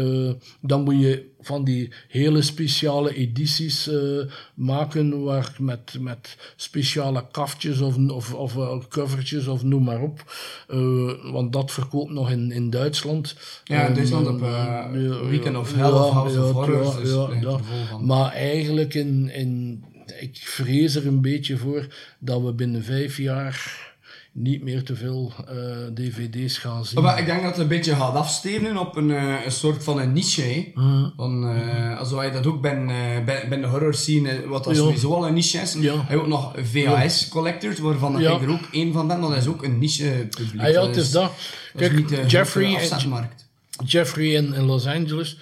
dan moet je van die hele speciale edities eh, maken, waar met, met speciale kaftjes of, of, of eh, covertjes of noem maar op. Eh, want dat verkoopt nog in, in Duitsland. Ja, in Duitsland op, Weekend of ja, Hell of House ja, of Horrors, ja, dus ja, ligt ja. vol van. Maar eigenlijk, in, in, ik vrees er een beetje voor dat we binnen vijf jaar niet meer te veel eh, dvd's gaan zien. Maar ik denk dat het een beetje gaat afstevenen op een, eh, een soort van een niche. hè. Van, eh, als wij dat ook bij, eh, bij, bij de horror scene, wat dat Ja. sowieso al een niche is. Ja. Hij ook nog VHS collectors, waarvan Ja. ik er ook één van ben. Dat is ook een niche publiek. Ah ja, het is dat. is Kijk, Jeffrey, en-. Jeffrey in, in Los Angeles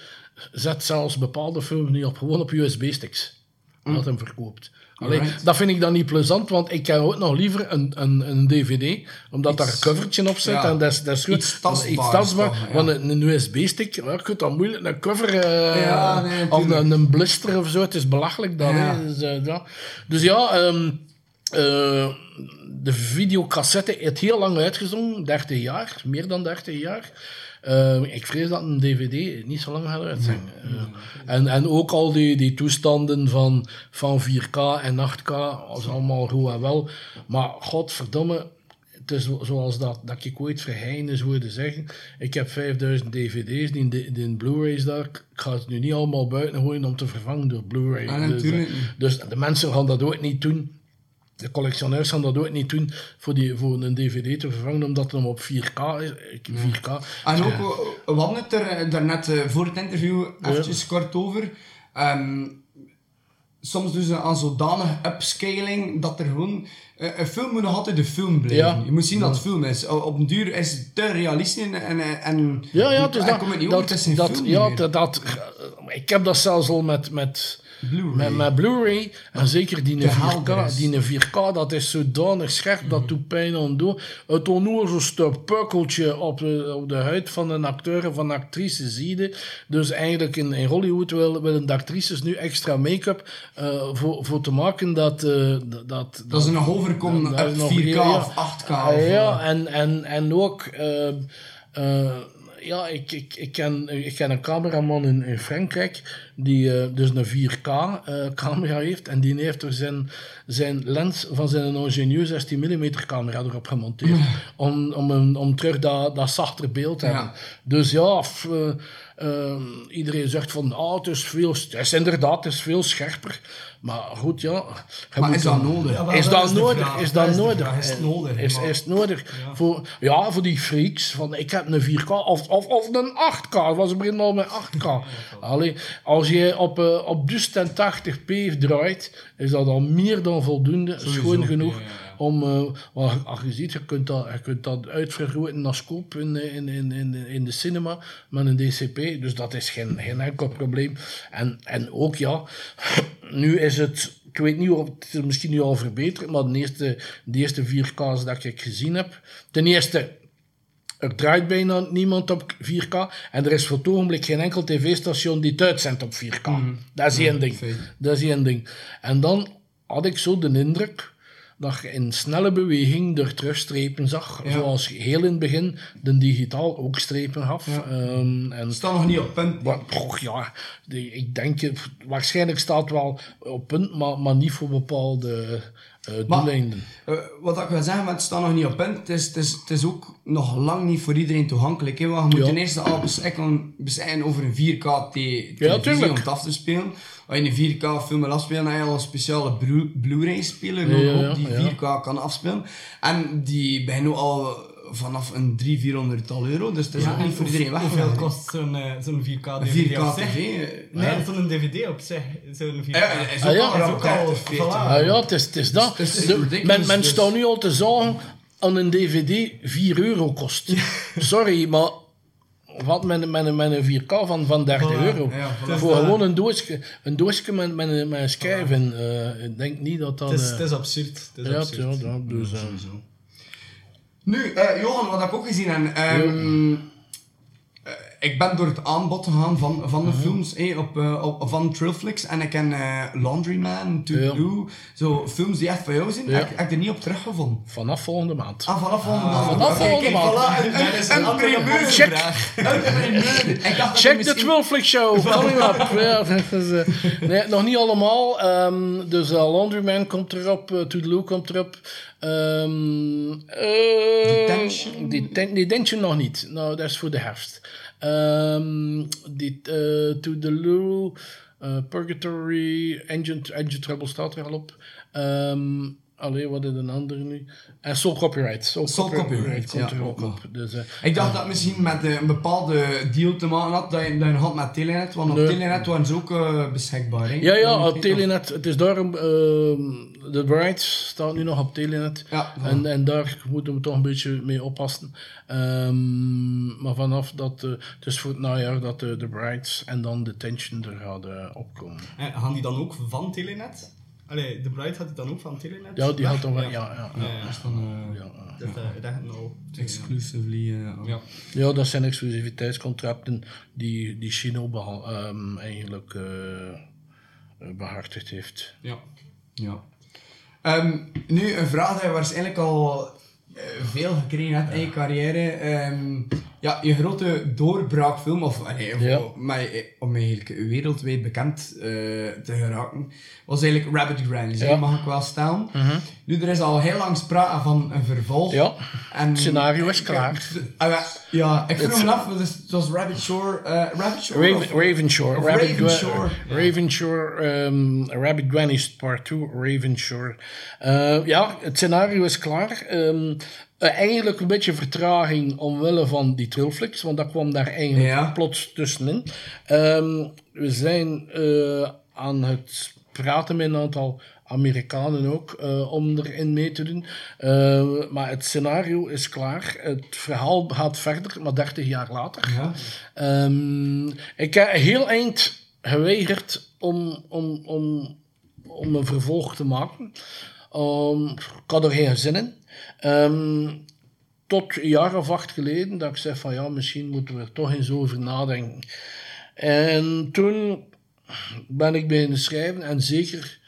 zet zelfs bepaalde films nu op, gewoon op USB-sticks. Dat hem verkoopt. Allee, dat vind ik dan niet plezant, want ik heb ook nog liever een, een, een DVD, omdat daar een covertje op zit. ja, en dat is, dat is goed. iets tastbaars Iets tastbaar, ja. Want een, een USB-stick, ja, je kunt dan moeilijk een cover eh, Ja, nee, of een, een blister of zo. Het is belachelijk dan. Ja. Dus, eh, ja. dus ja, ehm, eh, de videocassette heeft heel lang uitgezonden, 30 jaar, meer dan 30 jaar. Eh, ik vrees dat een DVD niet zo lang gaat uitzenden. Eh, en, en ook al die, die toestanden van, van 4K en 8K, dat is allemaal goed en wel. Maar godverdomme, het is zoals dat, dat ik ooit verheyen is hoorde zeggen. Ik heb 5000 DVD's, die, die, die Blu-rays daar. Ik ga het nu niet allemaal buiten gooien om te vervangen door Blu-ray. Ah, dus, dus de mensen gaan dat ook niet doen. De collectioneurs gaan dat ook niet doen voor, die, voor een DVD te vervangen, omdat het hem op 4K is. Ik- 4K. En ook, eh, we hadden het er eh, daarnet eh, voor het interview eventjes kort over. Ehm, soms doen ze aan zodanig upscaling dat er gewoon... een film moet nog altijd een film blijven. Ja. Je moet zien dat het film is. Op een duur is het te realistisch en... en, en Ja, ja, en dat. komt het niet over, dat, dat, ja, dat, dat, ik heb dat zelfs al met, met, Met, met Blu-ray. En zeker die te 4K, helder is. die 4K, dat is zodanig scherp, dat doet pijn aan doen. Het onnozelste pukkeltje op de, op de huid van een acteur of van een actrice zie je. Dus eigenlijk in, in Hollywood willen, willen de actrices nu extra make-up eh, voor, voor te maken dat... eh, dat, dat, Dat ze nog overkomen nog 4K heel- ja. of 8K. Ah, of, ja, en, en, en ook... eh, ja, ik, ik, ik, ken, ik ken een cameraman in, in Frankrijk die eh, dus een 4K-camera heeft. En die heeft er zijn, zijn lens van zijn ingenieur 16 mm camera erop gemonteerd. Om, om, een, om terug dat, dat zachter beeld te Ja. hebben. Dus ja, f- eh, eh, iedereen zegt van, ah, het is veel... Het is inderdaad, het is veel scherper. Maar goed, ja... Maar is dat nodig? Ja, is dat nodig? Is Dat is nodig? het nodig? Is, is het nodig? Voor, ja, voor die freaks. Van, ik heb een 4K of, of, of een 8K. Was beginnen al met 8K. Allee, als je op, eh, op dus 1080p draait, is dat al meer dan voldoende. Schoon genoeg. Om, eh, als je ziet, je kunt dat, je kunt dat uitvergroten naar scope in, de- in, in, in, de- in de cinema met een DCP. Dus dat is geen, geen enkel probleem. En, en ook ja, nu is het. Ik weet niet of het is misschien nu al verbeterd, maar de eerste, de eerste 4K's dat ik gezien heb. Ten eerste, er draait bijna niemand op 4K. En er is voor het ogenblik geen enkel tv-station die het uitzendt op 4K. Dat is één ding. feit. Dat is één ding. En dan had ik zo de indruk dat je in snelle beweging er terug strepen zag. Ja. Zoals heel in het begin de digitaal ook strepen gaf. Ehm, en Het staat nog niet op punt. maar, ja, ik denk, waarschijnlijk staat het wel op punt, maar, maar niet voor bepaalde Maar- doeleinden. Eh, wat ik wil zeggen, maar het staat nog niet op punt. Het is, het is, het is ook nog lang niet voor iedereen toegankelijk. Hè? Want je moet Ja. ten eerste al beschikken, over een 4K te- televisie om het af te spelen. Als je een 4K film wil afspelen, dan heb je al een speciale Blu- Blu-ray-speler Ja, ja, ook die ja. 4K kan afspelen. En die beginnen al vanaf een 300, 400 euro. Dus het is ook niet voor iedereen weg. Hoeveel kost zo'n eh, zo'n 4K Een DVD 4K op zich? tv? eh, Nee, zo'n DVD op zich. Zo'n 4K. Ja, is Ah, ook ja. al Is rap ook al- 30, 40. voilà. Ah ja, het is, het is dat. men men dus- staat nu al te zeggen aan een DVD 4 euro kost. Sorry, maar wat met, een- met, met een 4K van, van 30 Voilà, euro? ja. Voor gewoon een doosje, een doosje met, met, een- met een schijf in. Eh, ik denk niet dat dat... Het is, eh, het is absurd. Het is ja, absurd. ja, ja, dus, eh, Nu, Johan, wat ik ook gezien heb. ehm, eh, ik ben door het aanbod gegaan van, van Mhm. de films eh, op, eh, op, van Trillflix. En ik ken eh, Laundryman, To Ja. Blue. Zo films die echt van jou zijn. Ja. Ik, ik heb er niet op teruggevonden. vanaf volgende maand. Ah, vanaf volgende maand. vanaf volgende maand. voilà, een- Dat is een- primeur. Check. Check de misschien- Twilflix Show, coming up. Ja, dat is, eh, nee, nog niet allemaal. Ehm, dus uh, Laundryman komt erop, uh, Toodaloo komt erop. Ehm eh, Detention? Deten- Detention nog niet. Nou, dat is voor de herfst. Ehm die, eh Toodaloo, eh, Purgatory, Engine, Engine Trouble staat er al op. Ehm, Allee, wat is een andere nu? En Soul Copyright. Soul, Soul Copyright, komt ja, er ook op. Dus, eh, Ik dacht dat misschien met eh, een bepaalde deal te maken had dat je, dat je had met Telenet, want op. Telenet waren ze ook eh, beschikbaar. Ja, ja, je Telenet. Het is daarom... ehm The Bright staat nu nog op Telenet. Ja, en, en daar moeten we toch een beetje mee oppassen. Ehm, maar vanaf dat... het is voor het najaar dat de Bright en dan de Tension er gaat eh, opkomen. En gaan die dan ook van Telenet? Allee, de Bright had die dan ook van Telenet? Ja, die had dan wel... Ja. Ja, ja, Ja, ja. ja. Dat is dan eh, dat, nou... exclusively. eh, Ja. Ja, dat zijn exclusiviteitscontracten die, die Chino ehm, eigenlijk eh, eh, behartigd heeft. Ja. Ja. Ehm, nu, een vraag die je waarschijnlijk al veel gekregen hebt in je carrière. Ehm, ja, je grote doorbraakfilm, of allee, of- Ja. maar, eh, om eigenlijk wereldwijd bekend eh, te geraken, was eigenlijk Rabbit Grannies. Ja. Mag ik wel stellen. Nu, er is al heel lang sprake van een vervolg. Ja, En, het scenario is klaar. Ah, ja, ja, ik vroeg me af, het was Rabbit Shore. eh Rabbit Shore? Raven, of- Ravenshore. of Rabbit Ravenshore. Gra- Ravenshore, ehm, Rabbit Granny's Part 2, Ravenshore. Ja, het scenario is klaar. Ehm, eh, eigenlijk een beetje vertraging omwille van die trilflix, want dat kwam daar eigenlijk Ja. plots tussenin. Ehm, we zijn eh, aan het praten met een aantal Amerikanen ook eh, om erin mee te doen. Eh, maar het scenario is klaar. Het verhaal gaat verder, maar 30 jaar later. Ja. Ehm, ik heb heel eind geweigerd om, om, om, om een vervolg te maken. Ehm, ik had er geen zin in. Ehm, tot een jaar of acht geleden dat ik zei van ja, misschien moeten we er toch eens over nadenken. En toen ben ik beginnen schrijven en zeker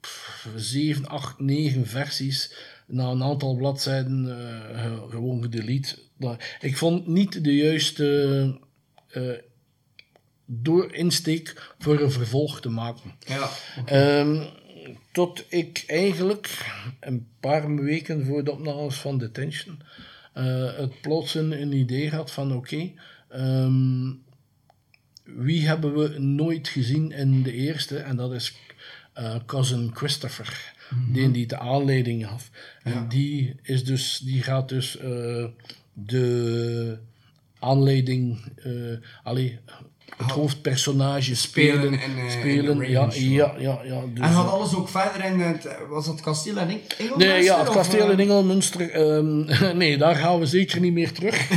pff, zeven, acht, negen versies na een aantal bladzijden ge- gewoon gedelete. Ik vond niet de juiste eh, door insteek voor een vervolg te maken. Ja. Tot ik eigenlijk een paar weken voor de opnames van Detention eh, het plots een, een idee had van oké, ehm, wie hebben we nooit gezien in de eerste? En dat is eh, cousin Christopher, die die de aanleiding gaf. En die, is dus, die gaat dus eh, de aanleiding, eh allee, het hoofdpersonage spelen. Spelen in, eh, spelen, in ja, ja, ja, ja. Dus, En eh, alles ook verder in het... Was dat kasteel en Eng- Engelmunster? Nee, ja, het of, kasteel in eh, Engelmunster. ehm, nee, daar gaan we zeker niet meer terug.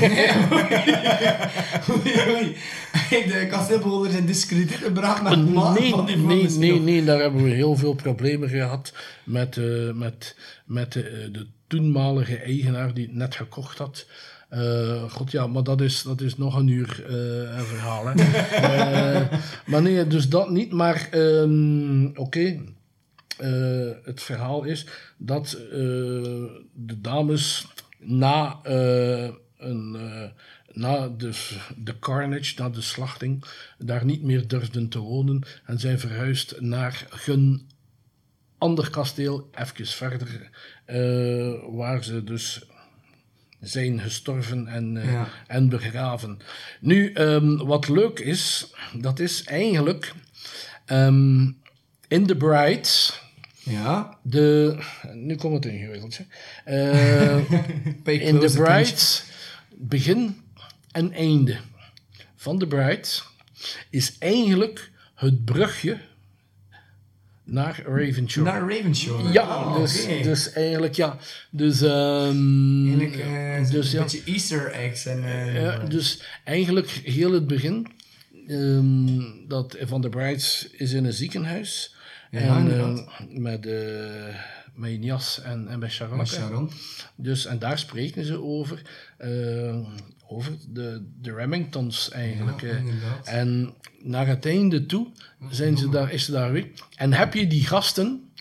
De kasteelbewoners in discrediet gebracht met nee, van die nee, nee, nee, daar hebben we heel veel problemen gehad met, eh, met, met de, de toenmalige eigenaar die het net gekocht had. Eh, God ja, maar dat is, dat is nog een uur eh, een verhaal. Hè. Eh, maar nee, dus dat niet. Maar ehm, oké, het verhaal is dat de dames na, een, na de, de carnage, na de slachting, daar niet meer durfden te wonen en zijn verhuisd naar een ander kasteel, even verder, waar ze dus zijn gestorven en, eh, Ja. en begraven. Nu, ehm, wat leuk is, dat is eigenlijk ehm, in The Bride, Ja. de, nu komt het ingewikkeld. Pay in The Bride, begin en einde van The Bride is eigenlijk het brugje naar Ravenshore. Naar Ravenshaw. ja, Ah, dus, dus eigenlijk ja. Dus, ehm, Eigenlijk eh, dus een ja. beetje easter eggs. En, eh, Ja, dus eigenlijk heel het begin. ehm, dat Van der Brides is in een ziekenhuis. Ja, en, ehm, met, eh met Jas en, en met Sharon. Dus, en daar spreken ze over. eh, over de, de Remingtons eigenlijk. Ja, en naar het einde toe zijn ze daar, is ze daar weer. En heb je die gasten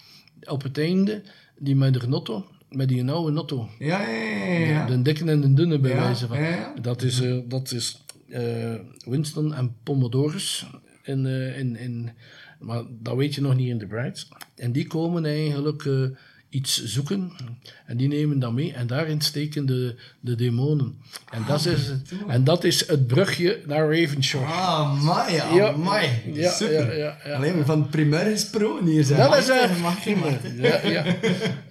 op het einde, die met de notto, met die oude notto, Ja, ja, de dikke en de dunne bij wijze van. Dat is, eh, dat is eh, Winston en Pomodorus. In, in, in, maar dat weet je nog niet in The Brides. En die komen eigenlijk eh, iets zoeken en die nemen dat mee en daarin steken de, de demonen. En, dat is, en dat is het brugje naar Ravenshore. Ah, amai, Ja. Ja, Super. ja, ja, ja. Alleen maar van primeur gesproken hier zijn. Dat is echt. Ja,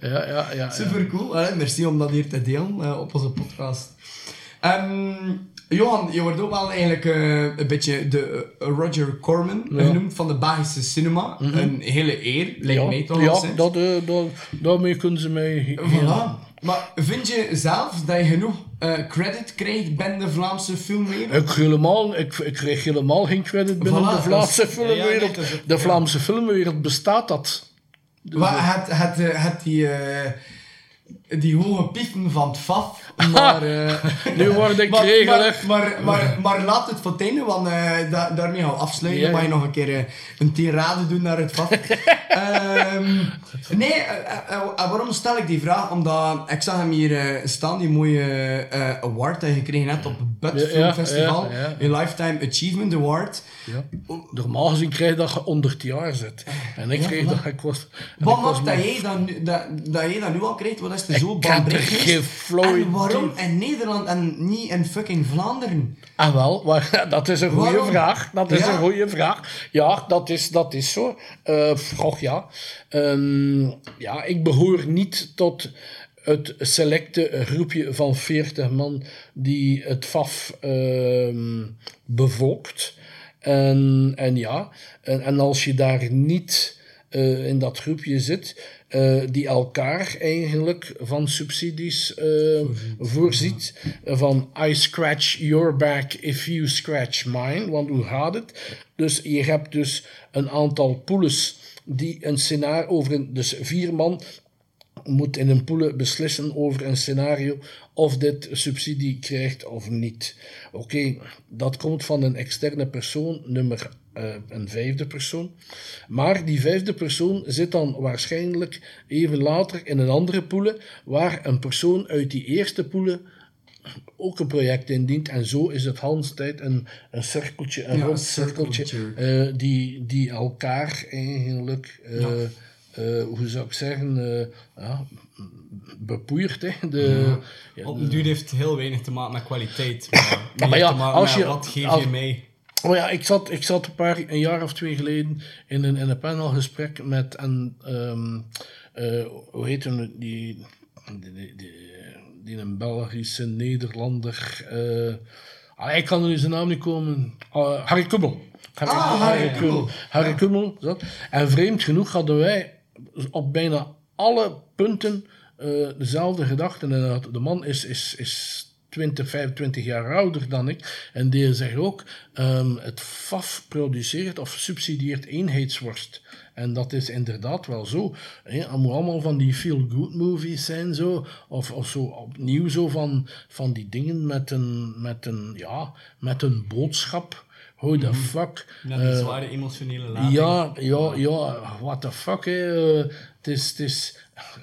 ja, ja, ja. Super cool. Allee, merci om dat hier te delen eh, op onze podcast. Ehm, Johan, je wordt ook wel eigenlijk eh, een beetje de eh, Roger Corman genoemd van de Belgische cinema. Een hele eer, lijkt mij toch Mhm. ja, dat, eh, dat, daarmee kunnen ze mij... Voilà. Maar vind je zelf dat je genoeg credit krijgt binnen de Vlaamse filmwereld? Ik, helemaal, ik, ik kreeg helemaal geen credit binnen Voilà, de Vlaamse is- filmwereld. ja, nee, het, de ja. Vlaamse filmwereld bestaat dat. Wat, eh, het die, die hoge pieven van het FAF, maar... eh, Nu word ik maar, regelig. maar, maar, maar, maar laat het voor het einde, want eh, da- daarmee gaan we afsluiten. Ja, Dan mag je nog een keer eh, een tirade doen naar het FAF. Ehm, nee, waarom stel ik die vraag? Omdat ik zag hem hier staan, die mooie award dat je gekregen hebt op het Bud Film ja, Festival. ja. Een Lifetime Achievement Award. Ja. Normaal gezien krijg je dat je onder het jaar zit. En ik kreeg dat ik was... Wat maakt dat jij dat, nu, dat, dat jij dat nu al krijgt? Wat is zo baanbrekend? En waarom in Nederland en niet in fucking Vlaanderen? Ah wel, dat is een goede vraag. Dat is Ja. een goede vraag. Ja, dat is, dat is zo. Och ja. Ehm, ja, ik behoor niet tot het selecte groepje van 40 man die het FAF ehm, bevolkt. En, en ja, en, en als je daar niet eh, in dat groepje zit, eh, die elkaar eigenlijk van subsidies eh, voorziet. Van I scratch your back if you scratch mine. Want hoe gaat het? Dus je hebt dus een aantal poules die een scenario over een, dus vier man moet in een poelen beslissen over een scenario of dit subsidie krijgt of niet. Oké, dat komt van een externe persoon, nummer eh, een vijfde persoon. Maar die vijfde persoon zit dan waarschijnlijk even later in een andere poelen, waar een persoon uit die eerste poelen ook een project indient. En zo is het Hans tijd een, een cirkeltje, een Ja, rond cirkeltje. eh, die, die elkaar eigenlijk, eh, eh, hoe zou ik zeggen, eh, ja, bepoeiert. Hè. De, ja, Op duur heeft het heel weinig te maken met kwaliteit. Maar, maar ja, als je- wat geef als- je mee? Oh ja, ik zat, ik zat een, paar, een jaar of twee geleden in een, in een panelgesprek met een, ehm, eh, hoe heet hem, die, die, die, die, die een Belgische Nederlander, ah, ik kan er nu zijn naam niet komen, Ah, Harry Kummel. Harry, Ah, Harry. Harry Kummel, zo. En vreemd genoeg hadden wij op bijna alle punten eh, dezelfde gedachten. En de man is, is, is 20, 25 jaar ouder dan ik. En die zegt ook, ehm, het FAF produceert of subsidieert eenheidsworst. En dat is inderdaad wel zo. Het moet allemaal van die feel-good movies zijn, zo. Of, of zo opnieuw zo van, van die dingen met een, met een, ja, met een boodschap. Hoe the fuck. Ja, die Eh, zware emotionele lading. ja, ja, ja, what the fuck, hè. Eh, Het is, het is,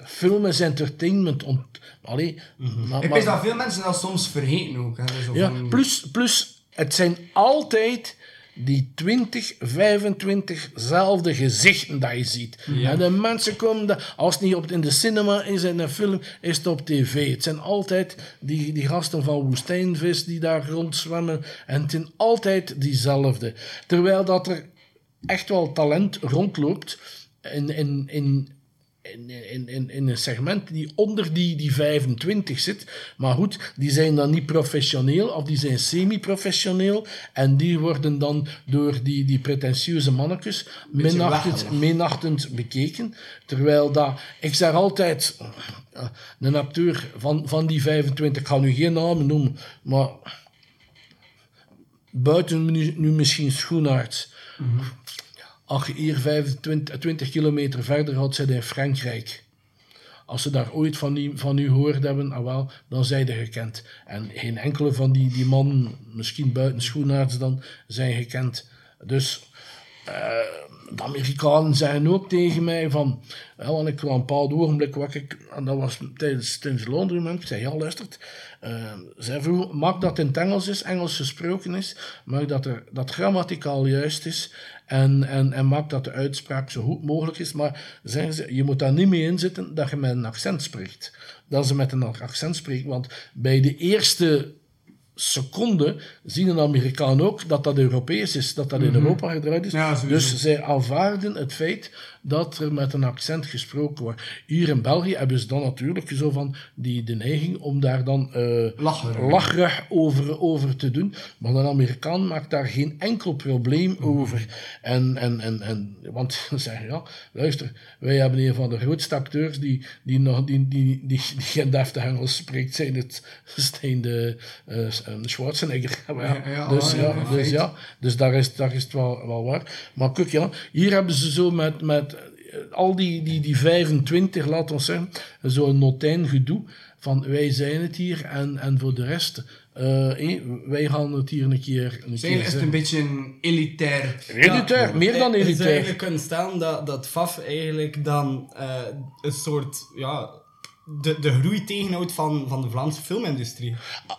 film is entertainment. Ont, allee, maar, Ik maar- weet dat veel mensen dat soms vergeten ook. Hè. Zo ja, van- plus, plus, het zijn altijd die 20, 25 zelfde gezichten dat je ziet. En de mensen komen, als het niet op, in de cinema is en een film, is het op tv. Het zijn altijd die, die gasten van Woestijnvis die daar rondzwemmen. En het zijn altijd diezelfde. Terwijl dat er echt wel talent rondloopt in, in, in, in, in, in, in een segment die onder die, die 25 zit. Maar goed, die zijn dan niet professioneel of die zijn semi-professioneel. En die worden dan door die, die pretentieuze mannetjes minachtend, minachtend bekeken. Terwijl dat, ik zeg altijd, eh, een acteur van, van die 25, ik ga nu geen namen noemen, maar buiten nu, nu misschien Schoenaerts. Je hier 25, 20 kilometer verder gaat, zit in Frankrijk. Als ze daar ooit van, van u gehoord hebben, ah wel, dan zijn ze gekend. En geen enkele van die, die mannen, misschien buiten Schoenaerts dan, zijn gekend. Dus eh, de Amerikanen zeggen ook tegen mij van, ja, want ik kwam een bepaald ogenblik, ik, en dat was tijdens, tijdens de laundryman, ik zei, ja luistert, eh, zij vroeg, mag dat in het Engels is, Engels gesproken is, maar dat er, dat grammaticaal juist is, En, en, en maak dat de uitspraak zo goed mogelijk is. Maar zeggen ze, je moet daar niet mee inzitten dat je met een accent spreekt. Dat ze met een accent spreken. Want bij de eerste seconde zien een Amerikaan ook dat dat Europees is, dat dat in Europa gedraaid is. Mhm. Ja, dus zij aanvaarden het feit dat er met een accent gesproken wordt. Hier in België hebben ze dan natuurlijk zo van die, de neiging om daar dan Lacherig. lacherig over, over te doen. Maar een Amerikaan maakt daar geen enkel probleem Mhm. over. En, en, en, en, want ze zeggen, ja, luister, wij hebben een van de grootste acteurs die, die, nog, die, die, die, die geen deftig Engels spreekt, zijn het zijn de eh, Schwarzenegger. Ja, dus, ja, dus ja, dus daar is, daar is het wel, wel waar. Maar kijk, ja, hier hebben ze zo met, met al die, die, die 25, laten we zeggen, zo'n notijn gedoe van wij zijn het hier en, en voor de rest, eh, hé, wij gaan het hier een keer, een keer het zeggen. een beetje een elitair... Elitair, meer dan Je zou elitair. eigenlijk kunnen stellen dat, dat FAF eigenlijk dan eh, een soort, ja, de, de groei tegenhoudt van, van de Vlaamse filmindustrie.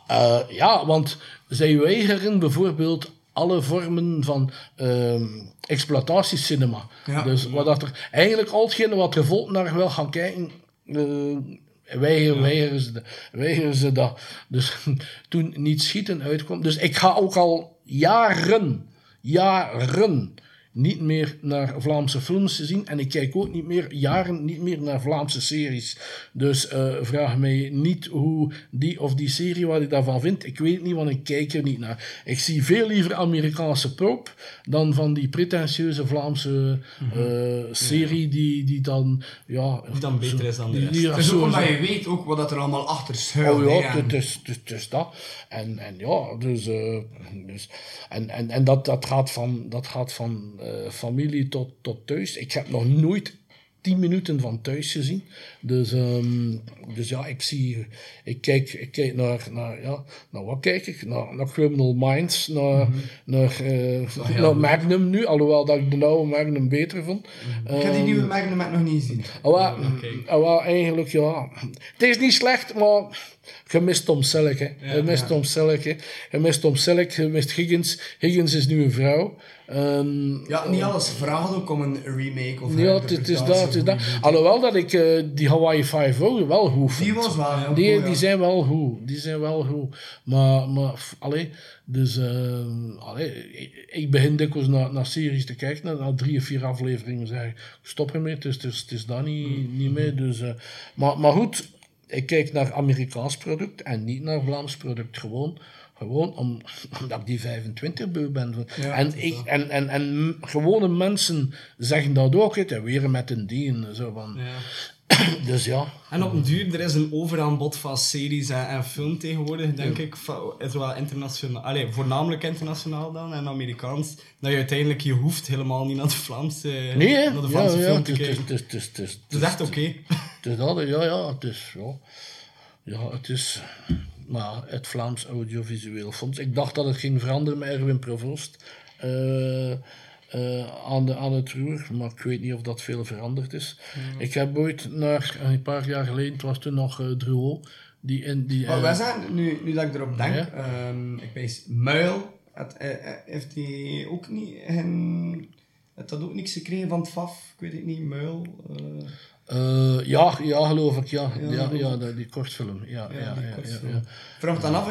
Eh, ja, want zij weigeren bijvoorbeeld alle vormen van ehm exploitatiecinema. Ja. Dus wat dat er eigenlijk al hetgene wat de volk naar wil gaan kijken, eh, weigeren, weigeren, ze, weigeren ze dat. Dus toen niet schieten uitkwam. Dus ik ga ook al jaren, jaren niet meer naar Vlaamse films te zien. En ik kijk ook niet meer, jaren niet meer naar Vlaamse series. Dus eh, vraag mij niet hoe die of die serie, wat ik daarvan vind. Ik weet niet, want ik kijk er niet naar. Ik zie veel liever Amerikaanse pulp dan van die pretentieuze Vlaamse eh, serie die, die dan... Ja, Die dan beter is dan de rest. die- ja, Het is zo- ook omdat je weet ook wat dat er allemaal achter schuilt. Oh ja, en- het is, het is, het is dat. En, en ja, dus, eh, dus en, en, en dat, dat gaat van, dat gaat van eh, familie tot, tot thuis. Ik heb nog nooit tien minuten van thuis gezien. Dus, ehm, dus ja, ik zie, ik kijk, ik kijk naar, naar, ja, naar wat kijk ik? Naar, naar Criminal Minds, naar, naar, eh, naar Magnum nu, alhoewel dat ik de oude Magnum beter vond. Ik heb die nieuwe Magnum nog niet gezien. Ah, wel, ah, wel, eigenlijk ja. Het is niet slecht, maar je mist Tom Selleck. Hè. je mist Tom Selleck. Hè. Je mist Tom Selleck, je mist Higgins. Higgins is nu een vrouw. Ehm, Ja, niet alles vraagt ook om een remake of ja, het, is dat, het is dat. Alhoewel dat ik eh, die Hawaii 5 wel goed vind. Die was wel heel Die, cool, ja. die zijn wel goed. Die zijn wel goed. Maar, maar allee, dus, ehm, allee, ik, begin dikwijls naar, naar series te kijken. Na, na drie of vier afleveringen zeg ik, stop ermee. Het is, het is, het is daar niet, niet mee. Dus, eh, maar, maar goed, ik kijk naar Amerikaans product en niet naar Vlaams product. Gewoon, gewoon om, omdat ik die 25 beu ben. en, ik, en, en, en gewone mensen zeggen dat ook. Het, weer met een dien. Zo van. Dus ja. En op een duur, er is een overaanbod van series en, en film tegenwoordig, denk ik. Zowel internationaal, voornamelijk internationaal dan en Amerikaans. Dat je uiteindelijk, je hoeft helemaal niet naar de Vlaamse, Nee, hè? naar de Vlaamse ja, film te is- kijken. is- Het is echt oké. Het is dat, ja, ja, het is, ja. Ja, het is, maar het Vlaams Audiovisueel Fonds. Ik dacht dat het ging veranderen met Erwin Provost eh, eh, aan, de, aan het roer, maar ik weet niet of dat veel veranderd is. Ik heb ooit naar, een paar jaar geleden, het was toen nog uh, Druo, die in die... Maar eh, wij zijn, nu, nu dat ik erop denk, Ja. ehm, ik weet, Muil, het, eh, eh, heeft hij ook niet, hen, heeft dat ook niks gekregen van het FAF? Ik weet het niet, Muil. eh, eh, ja, ja, geloof ik, ja. Ja, ja, die, die kortfilm. Ja, ja, ja, die ja, kortfilm. ja. Vraag dan af,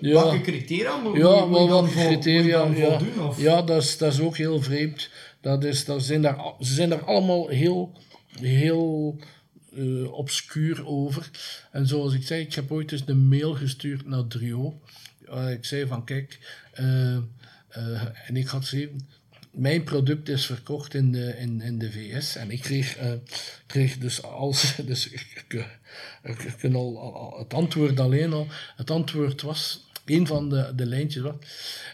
ja, welke criteria moet, Ja, wel je criteria. Ja? Of? ja dat, is, dat is ook heel vreemd. Dat is, dat zijn daar, ze zijn daar allemaal heel, heel eh, obscuur over. En zoals ik zei, ik heb ooit eens een mail gestuurd naar Drio. waar ik zei van, kijk, eh, en ik had zeven... Mijn product is verkocht in de, in, in de VS en ik kreeg, eh, kreeg dus als. Dus ik, ik, ik, al, het antwoord alleen al. Het antwoord was. Een van de, de lijntjes was.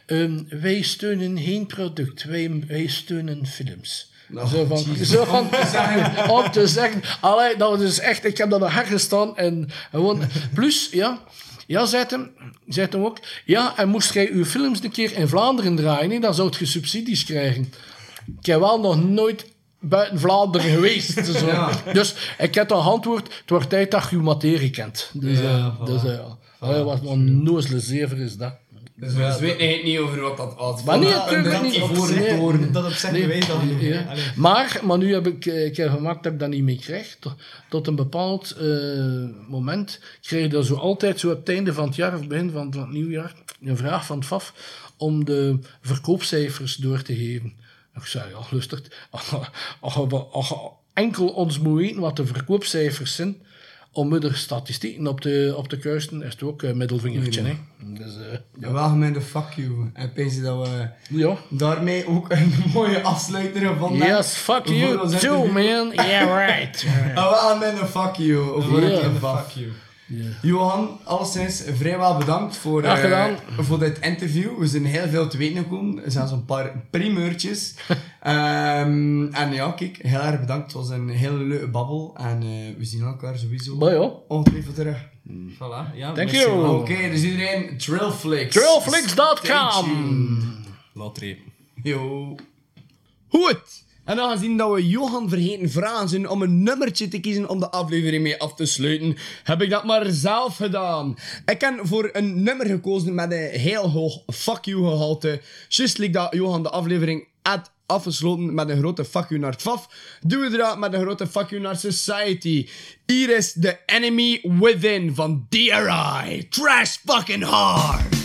ehm, wij steunen geen product, wij, wij steunen films. Oh, zo van, zo van om te zeggen, allee, dat was dus echt, ik heb dat nog hergestaan en gewoon, plus, ja, ja, zei hem, zei hem ook, ja, en moest jij uw films een keer in Vlaanderen draaien, dan zou je subsidies krijgen. Ik heb wel nog nooit buiten Vlaanderen geweest. Zo. Ja. Dus ik heb al antwoord, het wordt tijd dat je uw materie kent. Dus, Ja, eh, voilà. dus ja. Wat een nozele zever is dat. Dus we weten eigenlijk niet over wat dat was. Maar nee, natuurlijk een niet. ivoren Nee. toren. Dat op zich Nee, bewijst dat genoeg. ja. Maar, maar nu heb ik eh, een keer gemaakt dat ik dat niet meer krijg. Tot, tot een bepaald eh, moment kreeg je dat zo altijd, zo op het einde van het jaar of begin van, van het nieuwjaar, een vraag van het FAF om de verkoopcijfers door te geven. Ik zei, ja, lustig. Enkel ons moet weten wat de verkoopcijfers zijn, onmiddellijk statistieken op de, op de kuisten, is het ook een middelvingertje. Hè? Dus, eh, ja. Wel gemeente fuck you. En pees je dat we ja. daarmee ook een mooie afsluiter hebben. Yes, fuck you too, man. Yeah, right. En wel gemeente fuck you. Het keer af. Fuck you. Johan, alleszins vrijwel bedankt voor, eh, voor dit interview. We zijn heel veel te weten gekomen. Er zijn zo'n paar primeurtjes. Ehm, en ja, kijk, heel erg bedankt. Het was een hele leuke babbel. En eh, we zien elkaar sowieso Maar ja. ongetwijfeld terug. Voilà. Ja, Thank you. wel. Oké, dus iedereen, Trillflix. Trillflix.com. Laat. Yo. Goed. En aangezien dat we Johan vergeten vragen zijn om een nummertje te kiezen om de aflevering mee af te sluiten, heb ik dat maar zelf gedaan. Ik heb voor een nummer gekozen met een heel hoog fuck you gehalte. Just like dat Johan de aflevering had afgesloten met een grote fuck you naar het FAF, doen we dat met een grote fuck you naar Society. Hier is The Enemy Within van DRI. Trash fucking hard.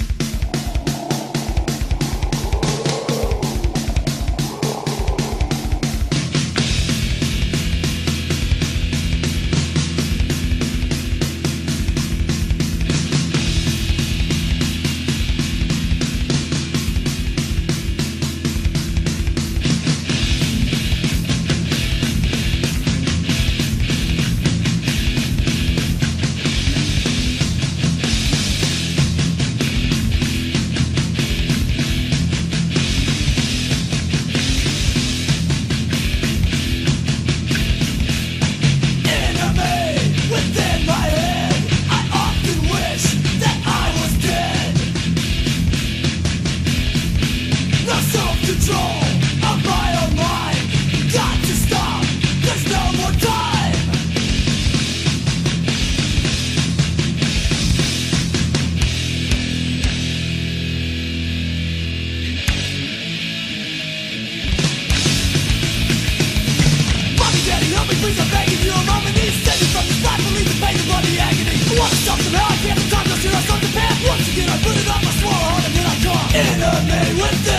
to me with this.